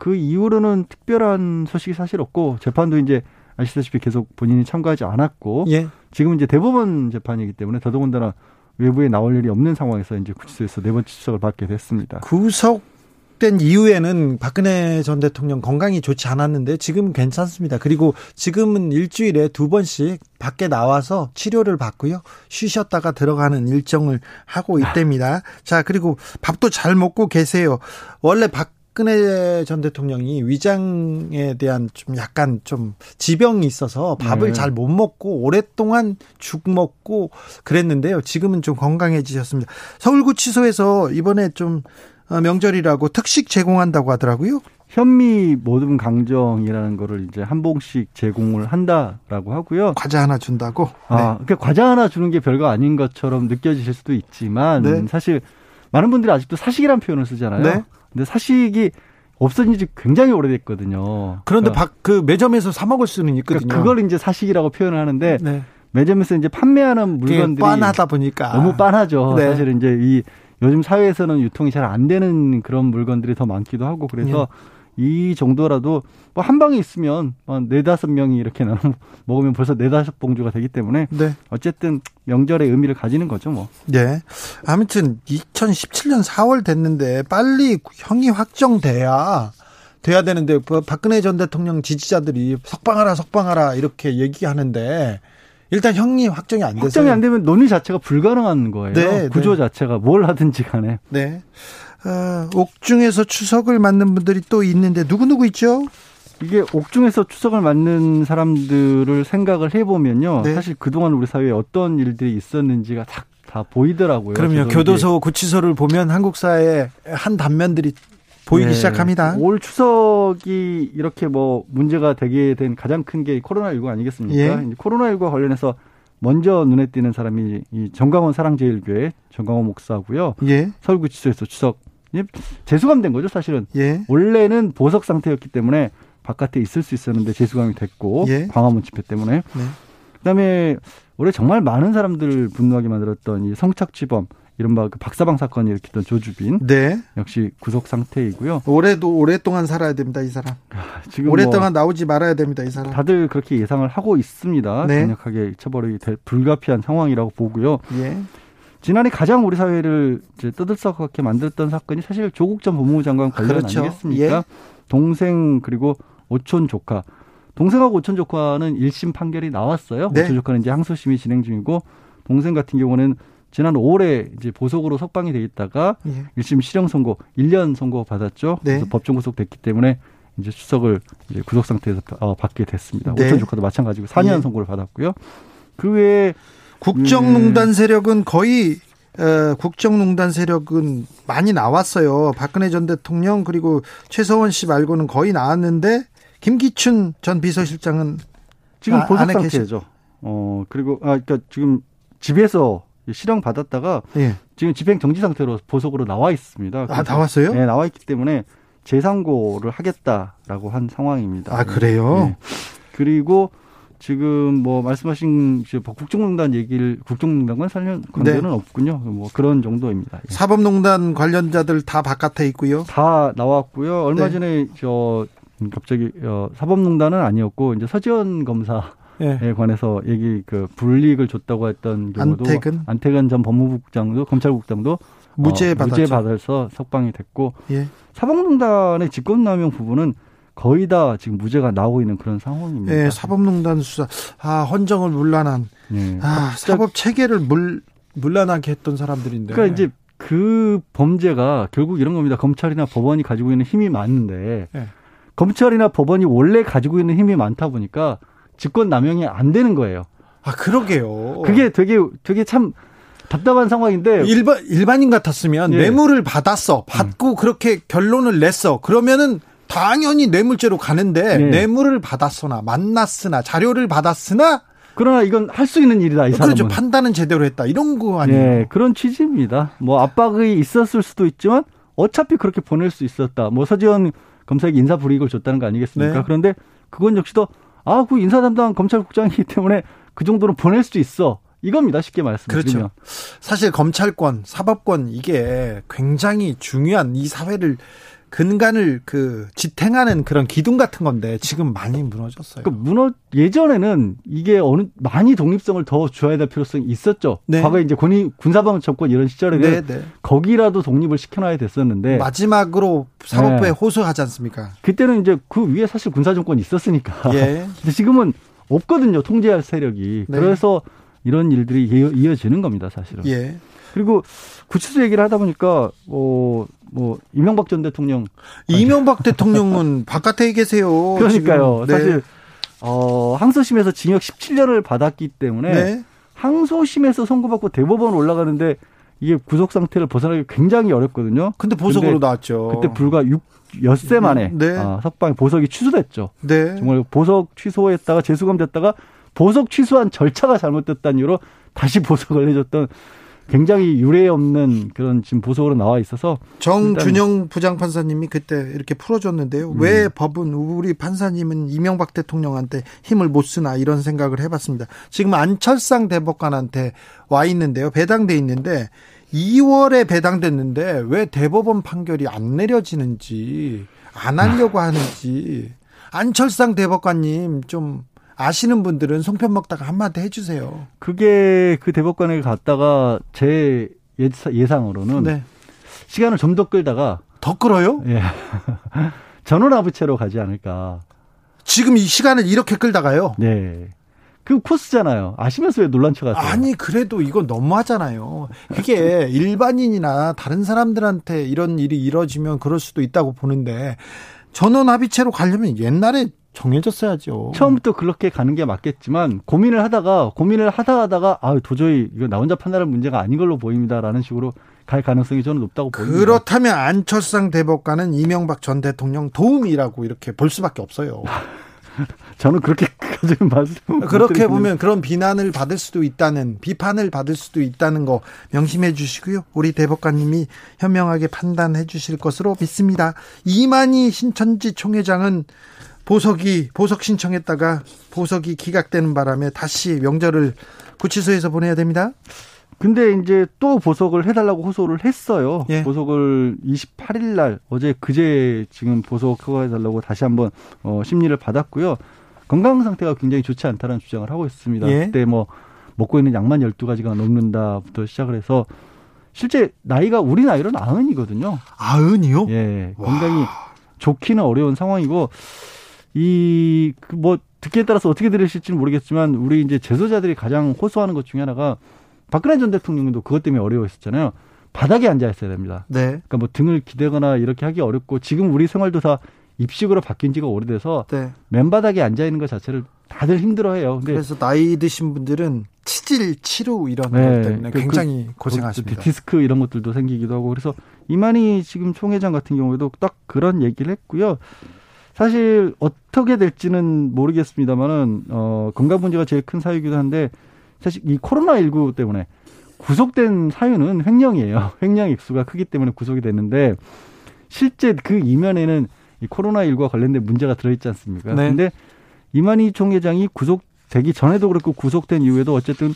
그 이후로는 특별한 소식이 사실 없고 재판도 이제 아시다시피 계속 본인이 참가하지 않았고 예. 지금 이제 대법원 재판이기 때문에 더더군다나 외부에 나올 일이 없는 상황에서 이제 구치소에서 네 번째 추석을 받게 됐습니다.
구속된 이후에는 박근혜 전 대통령 건강이 좋지 않았는데 지금 괜찮습니다. 그리고 지금은 일주일에 두 번씩 밖에 나와서 치료를 받고요. 쉬셨다가 들어가는 일정을 하고 있답니다. 자, 그리고 밥도 잘 먹고 계세요. 원래 박 박근혜 전 대통령이 위장에 대한 좀 약간 좀 지병이 있어서 밥을 네. 잘못 먹고 오랫동안 죽 먹고 그랬는데요. 지금은 좀 건강해지셨습니다. 서울구치소에서 이번에 좀 어, 명절이라고 특식 제공한다고 하더라고요.
현미 모듬 강정이라는 거를 이제 한 봉씩 제공을 한다라고 하고요.
과자 하나 준다고?
아, 네. 그 과자 하나 주는 게 별거 아닌 것처럼 느껴지실 수도 있지만 네. 사실 많은 분들이 아직도 사식이라는 표현을 쓰잖아요. 네. 근데 사식이 없어진 지 굉장히 오래됐거든요.
그런데 그러니까, 그 매점에서 사 먹을 수는 있거든요.
그러니까 그걸 이제 사식이라고 표현을 하는데 네. 매점에서 이제 판매하는 물건들이
빤하다 보니까
너무 빤하죠. 네. 사실은 이제 이 요즘 사회에서는 유통이 잘 안 되는 그런 물건들이 더 많기도 하고 그래서 네. 이 정도라도 뭐 한 방에 있으면 한 네다섯 명이 이렇게 나눠 *laughs* 먹으면 벌써 네다섯 봉주가 되기 때문에 네. 어쨌든 명절의 의미를 가지는 거죠, 뭐.
네. 아무튼 2017년 4월 됐는데 빨리 형이 확정돼야 돼야 되는데 그 박근혜 전 대통령 지지자들이 석방하라 석방하라 이렇게 얘기하는데 일단 형이 확정이 안 돼서
확정이 안 되면 논의 자체가 불가능한 거예요. 네, 구조 네. 자체가 뭘 하든지 간에.
네. 어, 옥중에서 추석을 맞는 분들이 또 있는데 누구 누구 있죠?
이게 옥중에서 추석을 맞는 사람들을 생각을 해보면요. 네. 사실 그동안 우리 사회에 어떤 일들이 있었는지가 다, 다 보이더라고요.
그럼요. 교도소, 구치소를 보면 한국 사회의 한 단면들이 보이기 네. 시작합니다.
올 추석이 이렇게 뭐 문제가 되게 된 가장 큰 게 코로나19 아니겠습니까? 예. 코로나19과 관련해서 먼저 눈에 띄는 사람이 이 정광원 사랑제일교회 정광원 목사고요. 예. 서울구치소에서 추석 재수감된 거죠, 사실은. 예. 원래는 보석 상태였기 때문에 바깥에 있을 수 있었는데 재수감이 됐고 예. 광화문 집회 때문에. 네. 그다음에 올해 정말 많은 사람들 분노하게 만들었던 이 성착취범 이른바 그 박사방 사건이 일으켰던 조주빈. 네. 역시 구속 상태이고요.
올해도 오랫동안 살아야 됩니다, 이 사람. 아, 지금 오랫동안 뭐 나오지 말아야 됩니다, 이 사람.
다들 그렇게 예상을 하고 있습니다. 네. 강력하게 처벌이 될 불가피한 상황이라고 보고요. 예. 지난해 가장 우리 사회를 떠들썩하게 만들었던 사건이 사실 조국 전 법무부 장관 관련 그렇죠. 아니겠습니까? 예. 동생 그리고 오촌 조카. 동생하고 오촌 조카는 1심 판결이 나왔어요. 네. 오촌 조카는 이제 항소심이 진행 중이고 동생 같은 경우는 지난 5월에 이제 보석으로 석방이 돼 있다가 예. 1심 실형 선고 1년 선고 받았죠. 네. 그래서 법정 구속됐기 때문에 이제 수석을 이제 구속 상태에서 어, 받게 됐습니다. 네. 오천 조카도 마찬가지고 4년 예. 선고를 받았고요. 그 외에
국정농단 음, 세력은 거의 어, 국정농단 세력은 많이 나왔어요. 박근혜 전 대통령 그리고 최서원 씨 말고는 거의 나왔는데 김기춘 전 비서실장은
지금 아, 보석 상태죠. 어 그리고 아 그러니까 지금 집에서 실형 받았다가 예. 지금 집행 정지 상태로 보석으로 나와 있습니다.
아 나왔어요?
네 나와 있기 때문에 재상고를 하겠다라고 한 상황입니다.
아 그래요? 네.
그리고 지금 뭐 말씀하신 국정농단 얘기를 국정농단과 관련 관계는 네. 없군요. 뭐 그런 정도입니다.
예. 사법농단 관련자들 다 바깥에 있고요.
다 나왔고요. 얼마 네. 전에 저 갑자기 어, 사법농단은 아니었고 이제 서지원 검사에 네. 관해서 얘기 그 불이익을 줬다고 했던 경우도 안태근, 안태근 전 법무부국장도 검찰국장도
무죄 어,
무죄 받아서 석방이 됐고 예. 사법농단의 직권남용 부분은 거의 다 지금 무죄가 나오고 있는 그런 상황입니다.
네, 사법농단 수사, 아 헌정을 물란한, 네. 아 사법 체계를 물 물란하게 했던 사람들인데.
그러니까 이제 그 범죄가 결국 이런 겁니다. 검찰이나 법원이 가지고 있는 힘이 많은데 네. 검찰이나 법원이 원래 가지고 있는 힘이 많다 보니까 직권 남용이 안 되는 거예요.
아 그러게요.
그게 되게 되게 참 답답한 상황인데
일반 일반인 같았으면 예. 뇌물을 받았어 받고 음. 그렇게 결론을 냈어 그러면은 당연히 뇌물죄로 가는데 네. 뇌물을 받았으나 만났으나 자료를 받았으나
그러나 이건 할 수 있는 일이다 이 사람은.
그렇죠. 판단은 제대로 했다 이런 거 아니에요? 네,
그런 취지입니다. 뭐 압박이 있었을 수도 있지만 어차피 그렇게 보낼 수 있었다. 뭐 서지원 검사에게 인사 불이익을 줬다는 거 아니겠습니까? 네. 그런데 그건 역시도 아, 그 인사 담당 검찰국장이기 때문에 그 정도는 보낼 수 있어. 이겁니다. 쉽게 말씀드리면. 그렇죠.
사실 검찰권, 사법권 이게 굉장히 중요한 이 사회를 근간을 그 지탱하는 그런 기둥 같은 건데 지금 많이 무너졌어요.
그 무너 예전에는 이게 어느 많이 독립성을 더 줘야 될 필요성이 있었죠. 네. 과거에 이제 군이 군사방 정권 이런 시절에는 네, 네. 거기라도 독립을 시켜놔야 됐었는데
마지막으로 사법부에 네. 호소하지 않습니까?
그때는 이제 그 위에 사실 군사 정권이 있었으니까. 예. *laughs* 근데 지금은 없거든요. 통제할 세력이. 네. 그래서 이런 일들이 이어지는 겁니다, 사실은. 예. 그리고 구치소 얘기를 하다 보니까 어, 뭐 이명박 전 대통령
이명박 대통령은 *laughs* 바깥에 계세요.
그러니까요. 네. 사실 어, 항소심에서 징역 17년을 받았기 때문에 네. 항소심에서 선고받고 대법원 올라가는데 이게 구속 상태를 벗어나기 굉장히 어렵거든요.
근데 보석으로 근데 나왔죠.
그때 불과 6 엿새 만에 네. 아, 석방 보석이 취소됐죠. 네. 정말 보석 취소했다가 재수검됐다가 보석 취소한 절차가 잘못됐다는 이유로 다시 *laughs* 보석을 해줬던 굉장히 유례 없는 그런 지금 보석으로 나와 있어서
정준영 부장판사님이 그때 이렇게 풀어줬는데요. 음. 왜 법은 우리 판사님은 이명박 대통령한테 힘을 못 쓰나 이런 생각을 해봤습니다. 지금 안철상 대법관한테 와 있는데요. 배당돼 있는데 2월에 배당됐는데 왜 대법원 판결이 안 내려지는지 안 하려고 하는지 안철상 대법관님 좀 아시는 분들은 송편 먹다가 한마디 해주세요.
그게 그 대법관에 갔다가 제 예상으로는 네. 시간을 좀 더 끌다가
더 끌어요? 예. *laughs*
전원아부채로 가지 않을까.
지금 이 시간을 이렇게 끌다가요?
네. 그 코스잖아요. 아시면서 왜 논란 쳐갔어요?
아니 그래도 이건 너무하잖아요. 그게 일반인이나 다른 사람들한테 이런 일이 이뤄지면 그럴 수도 있다고 보는데 전원 합의체로 가려면 옛날에 정해졌어야죠.
처음부터 그렇게 가는 게 맞겠지만 고민을 하다가 고민을 하다 하다가 아 도저히 이거 나 혼자 판단할 문제가 아닌 걸로 보입니다라는 식으로 갈 가능성이 저는 높다고 보입니다.
그렇다면 안철상 대법관은 이명박 전 대통령 도움이라고 이렇게 볼 수밖에 없어요. *laughs* *laughs*
저는 그렇게까지 말씀
그렇게 보면 그런 비난을 받을 수도 있다는 비판을 받을 수도 있다는 거 명심해 주시고요. 우리 대법관님이 현명하게 판단해 주실 것으로 믿습니다. 이만희 신천지 총회장은 보석이 보석 신청했다가 보석이 기각되는 바람에 다시 명절을 구치소에서 보내야 됩니다.
근데 이제 또 보석을 해달라고 호소를 했어요. 예. 보석을 28일 날 어제 그제 지금 보석 허가해달라고 다시 한번 어, 심리를 받았고요. 건강 상태가 굉장히 좋지 않다는 주장을 하고 있습니다. 예. 그때 뭐 먹고 있는 약만 12가지가 넘는다부터 시작을 해서 실제 나이가 우리 나이로 나흔이거든요.
아흔이요?
예. 건강이 좋기는 어려운 상황이고 이그뭐 듣기에 따라서 어떻게 들으실지는 모르겠지만 우리 이제 제소자들이 가장 호소하는 것 중에 하나가 박근혜 전 대통령도 그것 때문에 어려워했었잖아요. 바닥에 앉아 있어야 됩니다. 네. 그러니까 뭐 등을 기대거나 이렇게 하기 어렵고 지금 우리 생활도 다 입식으로 바뀐 지가 오래돼서 네. 맨바닥에 앉아 있는 것 자체를 다들 힘들어해요.
그래서 나이 드신 분들은 치질, 치료 이런 네. 것 때문에 그, 굉장히 그, 고생하십니다.
디스크 이런 것들도 생기기도 하고 그래서 이만희 지금 총회장 같은 경우에도 딱 그런 얘기를 했고요. 사실 어떻게 될지는 모르겠습니다만은 어 건강 문제가 제일 큰 사유이기도 한데 사실 이 코로나 19 때문에 구속된 사유는 횡령이에요. *laughs* 횡령 액수가 크기 때문에 구속이 됐는데 실제 그 이면에는 이 코로나19와 관련된 문제가 들어있지 않습니까? 네. 근데 이만희 총회장이 구속되기 전에도 그렇고 구속된 이후에도 어쨌든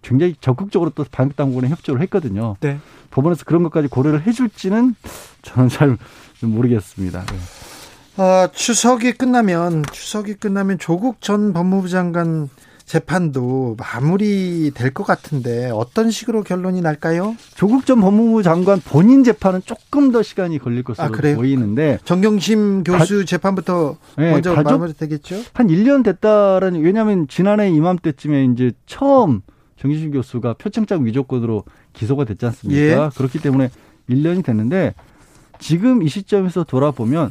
굉장히 적극적으로 또 방역당국에 협조를 했거든요. 네. 법원에서 그런 것까지 고려를 해줄지는 저는 잘 모르겠습니다. 네.
어, 추석이 끝나면 추석이 끝나면 조국 전 법무부 장관 재판도 마무리될 것 같은데 어떤 식으로 결론이 날까요?
조국 전 법무부 장관 본인 재판은 조금 더 시간이 걸릴 것으로 아, 보이는데
정경심 교수 가, 재판부터 네, 먼저 마무리되겠죠?
한 1년 됐다라는 왜냐하면 지난해 이맘때쯤에 이제 처음 정경심 교수가 표창장 위조건으로 기소가 됐지 않습니까? 예. 그렇기 때문에 1년이 됐는데 지금 이 시점에서 돌아보면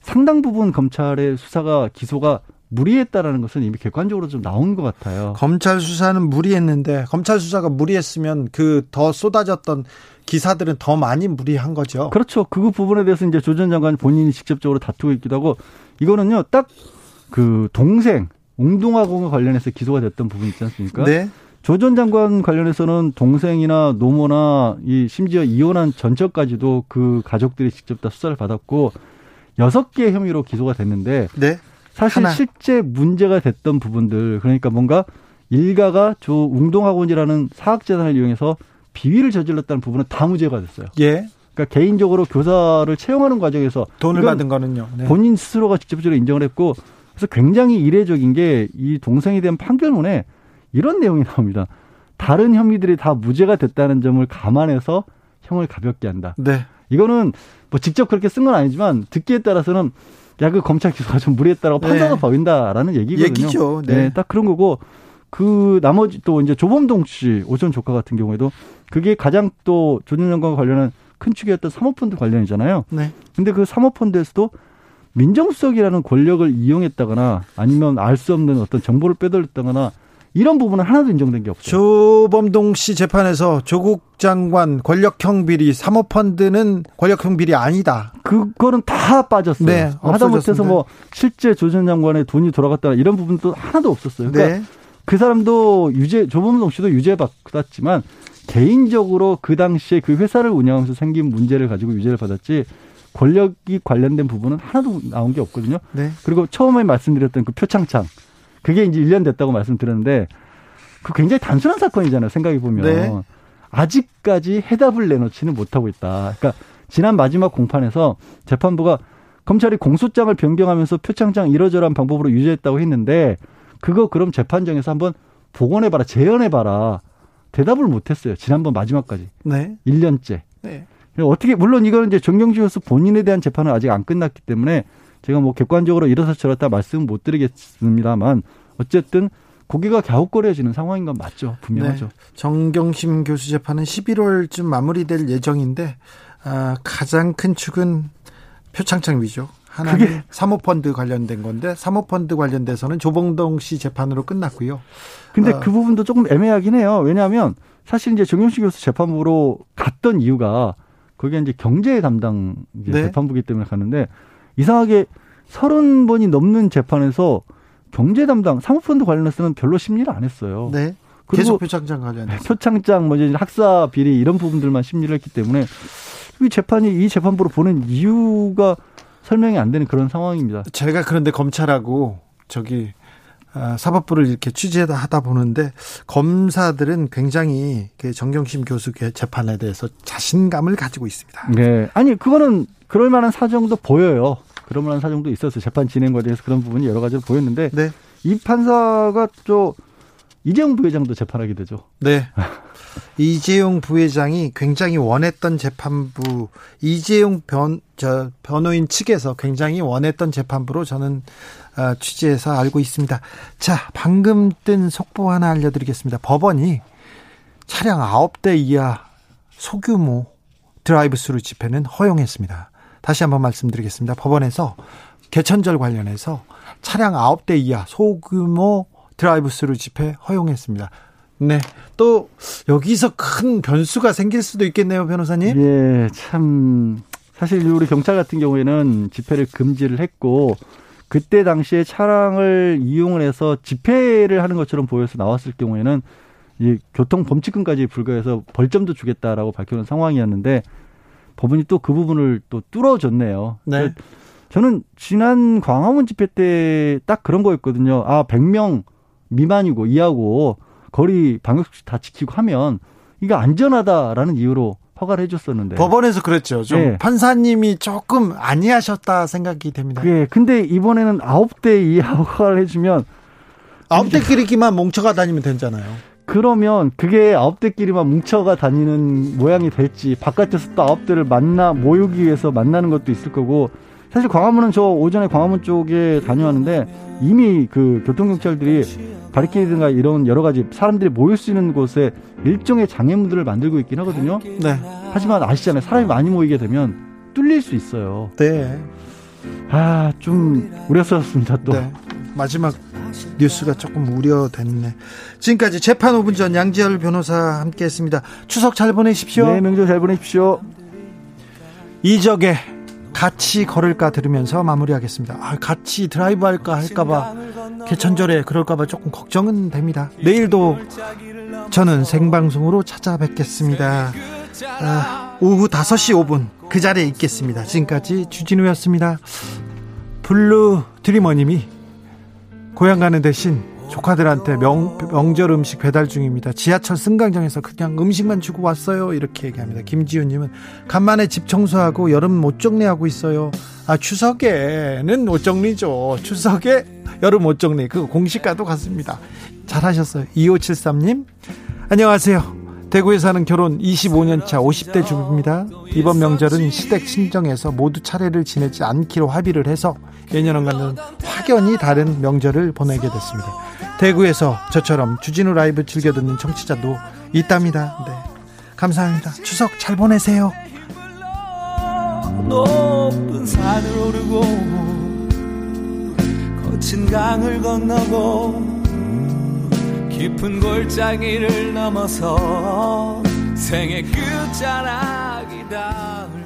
상당 부분 검찰의 수사가 기소가 무리했다라는 것은 이미 객관적으로 좀 나온 것 같아요.
검찰 수사는 무리했는데 검찰 수사가 무리했으면 그 더 쏟아졌던 기사들은 더 많이 무리한 거죠.
그렇죠. 그 부분에 대해서 이제 조 전 장관 본인이 직접적으로 다투고 있기도 하고 이거는요 딱 그 동생 웅동하고 관련해서 기소가 됐던 부분 있지 않습니까? 네. 조 전 장관 관련해서는 동생이나 노모나 이 심지어 이혼한 전처까지도 그 가족들이 직접 다 수사를 받았고 여섯 개 혐의로 기소가 됐는데 네. 사실 하나. 실제 문제가 됐던 부분들 그러니까 뭔가 일가가 조 웅동학원이라는 사학재단을 이용해서 비위를 저질렀다는 부분은 다 무죄가 됐어요. 예. 그러니까 개인적으로 교사를 채용하는 과정에서
돈을 받은 거는요.
네. 본인 스스로가 직접적으로 인정을 했고 그래서 굉장히 이례적인 게 이 동생에 대한 판결문에 이런 내용이 나옵니다. 다른 혐의들이 다 무죄가 됐다는 점을 감안해서 형을 가볍게 한다. 네. 이거는 뭐 직접 그렇게 쓴 건 아니지만 듣기에 따라서는 야, 그 검찰 기소가 좀 무리했다라고 네. 판사가 보인다라는 얘기거든요.
얘기죠. 네. 네.
딱 그런 거고 그 나머지 또 이제 조범동 씨 오전 조카 같은 경우에도 그게 가장 또 조준영과 관련한 큰 축이었던 사모펀드 관련이잖아요. 네. 근데 그 사모펀드에서도 민정수석이라는 권력을 이용했다거나 아니면 알 수 없는 어떤 정보를 빼돌렸다거나 이런 부분은 하나도 인정된 게 없어요.
조범동 씨 재판에서 조국 장관 권력형 비리 사모펀드는 권력형 비리 아니다.
그거는 다 빠졌어요. 네, 하다못해서 뭐 실제 조 전 장관의 돈이 돌아갔다 이런 부분도 하나도 없었어요. 그러니까 네. 그 사람도 유죄 조범동 씨도 유죄 받았지만 개인적으로 그 당시에 그 회사를 운영하면서 생긴 문제를 가지고 유죄를 받았지 권력이 관련된 부분은 하나도 나온 게 없거든요. 네. 그리고 처음에 말씀드렸던 그 표창장 그게 이제 1년 됐다고 말씀드렸는데 그 굉장히 단순한 사건이잖아요. 생각해 보면. 네. 아직까지 해답을 내놓지는 못하고 있다. 그러니까 지난 마지막 공판에서 재판부가 검찰이 공소장을 변경하면서 표창장 이러저러한 방법으로 유죄했다고 했는데 그거 그럼 재판정에서 한번 복원해 봐라, 재현해봐라. 대답을 못 했어요. 지난번 마지막까지. 네. 1년째. 네. 어떻게 물론 이거는 이제 정경심 교수 본인에 대한 재판은 아직 안 끝났기 때문에 제가 뭐 객관적으로 이래서 저렇다 말씀은 못 드리겠습니다만 어쨌든 고개가 갸웃거려지는 상황인 건 맞죠. 분명하죠. 네.
정경심 교수 재판은 11월쯤 마무리될 예정인데 아, 가장 큰 축은 표창장 위죠. 하나는 사모펀드 관련된 건데 사모펀드 관련돼서는 조봉동 씨 재판으로 끝났고요.
근데 어. 그 부분도 조금 애매하긴 해요. 왜냐하면 사실 이제 정경심 교수 재판부로 갔던 이유가 그게 이제 경제 담당 네. 재판부기 때문에 갔는데 이상하게 서른 번이 넘는 재판에서 경제 담당 사모펀드 관련해서는 별로 심리를 안 했어요. 네.
계속 표창장 관련
네, 표창장 뭐 이제 학사 비리 이런 부분들만 심리를 했기 때문에 이 재판이 이 재판부로 보낸 이유가 설명이 안 되는 그런 상황입니다.
제가 그런데 검찰하고 저기 아, 사법부를 이렇게 취재하다 보는데 검사들은 굉장히 정경심 교수 재판에 대해서 자신감을 가지고 있습니다.
네, 아니 그거는 그럴 만한 사정도 보여요. 그럴 만한 사정도 있었어요. 재판 진행 과정에서 그런 부분이 여러 가지로 보였는데 네. 이 판사가 또 이재용 부회장도 재판하게 되죠.
네. *laughs* 이재용 부회장이 굉장히 원했던 재판부 이재용 변 저 변호인 측에서 굉장히 원했던 재판부로 저는 어, 취재해서 알고 있습니다. 자, 방금 뜬 속보 하나 알려드리겠습니다. 법원이 차량 9대 이하 소규모 드라이브 스루 집회는 허용했습니다. 다시 한번 말씀드리겠습니다. 법원에서 개천절 관련해서 차량 9대 이하 소규모 드라이브 스루 집회 허용했습니다. 네. 또 여기서 큰 변수가 생길 수도 있겠네요, 변호사님.
예, 참 사실 우리 경찰 같은 경우에는 집회를 금지를 했고 그때 당시에 차량을 이용을 해서 집회를 하는 것처럼 보여서 나왔을 경우에는 이 교통 범칙금까지 부과해서 벌점도 주겠다라고 밝혀놓은 상황이었는데 법원이 또 그 부분을 또 뚫어줬네요. 네. 저는 지난 광화문 집회 때 딱 그런 거였거든요. 아, 100명 미만이고 이하고 거리 방역수칙 다 지키고 하면 이게 안전하다라는 이유로 허가를 해줬었는데
법원에서 그랬죠. 좀 네. 판사님이 조금 아니하셨다 생각이 됩니다.
예. 근데 이번에는 아홉 대 이하 *laughs* 허가를 해주면
아홉 대끼리만 뭉쳐가 다니면 되잖아요.
그러면 그게 아홉 대끼리만 뭉쳐가 다니는 모양이 될지 바깥에서 또 아홉 대를 만나 모이기 위해서 만나는 것도 있을 거고 사실 광화문은 저 오전에 광화문 쪽에 다녀왔는데 이미 그 교통경찰들이 바리케이드나 이런 여러 가지 사람들이 모일 수 있는 곳에 일종의 장애물들을 만들고 있긴 하거든요. 네. 하지만 아시잖아요. 사람이 많이 모이게 되면 뚫릴 수 있어요.
네.
아, 좀 우려스럽습니다, 또. 네.
마지막 뉴스가 조금 우려됐네. 지금까지 재판 5분 전 양지열 변호사 함께 했습니다. 추석 잘 보내십시오.
네, 명절 잘 보내십시오.
이적의 같이 걸을까 들으면서 마무리하겠습니다. 아, 같이 드라이브 할까 할까봐 개천절에 그럴까봐 조금 걱정은 됩니다. 내일도 저는 생방송으로 찾아뵙겠습니다. 아, 오후 5시 5분 그 자리에 있겠습니다. 지금까지 주진우였습니다. 블루 드리머님이 고향 가는 대신 조카들한테 명, 명절 음식 배달 중입니다. 지하철 승강장에서 그냥 음식만 주고 왔어요. 이렇게 얘기합니다. 김지훈님은 간만에 집 청소하고 여름 옷 정리하고 있어요. 아, 추석에는 옷 정리죠. 추석에 여름 옷 정리. 그 공식과도 같습니다. 잘하셨어요. 2573님, 안녕하세요. 대구에 사는 결혼 25년 차 50대 주부입니다. 이번 명절은 시댁 친정에서 모두 차례를 지내지 않기로 합의를 해서 예년과는 확연히 다른 명절을 보내게 됐습니다. 대구에서 저처럼 주진우 라이브 즐겨 듣는 청취자도 있답니다. 네. 감사합니다. 추석 잘 보내세요. 높은 산을 오르고 거친 강을 건너고 깊은 골짜기를 넘어서 생의 끝자락이 닿을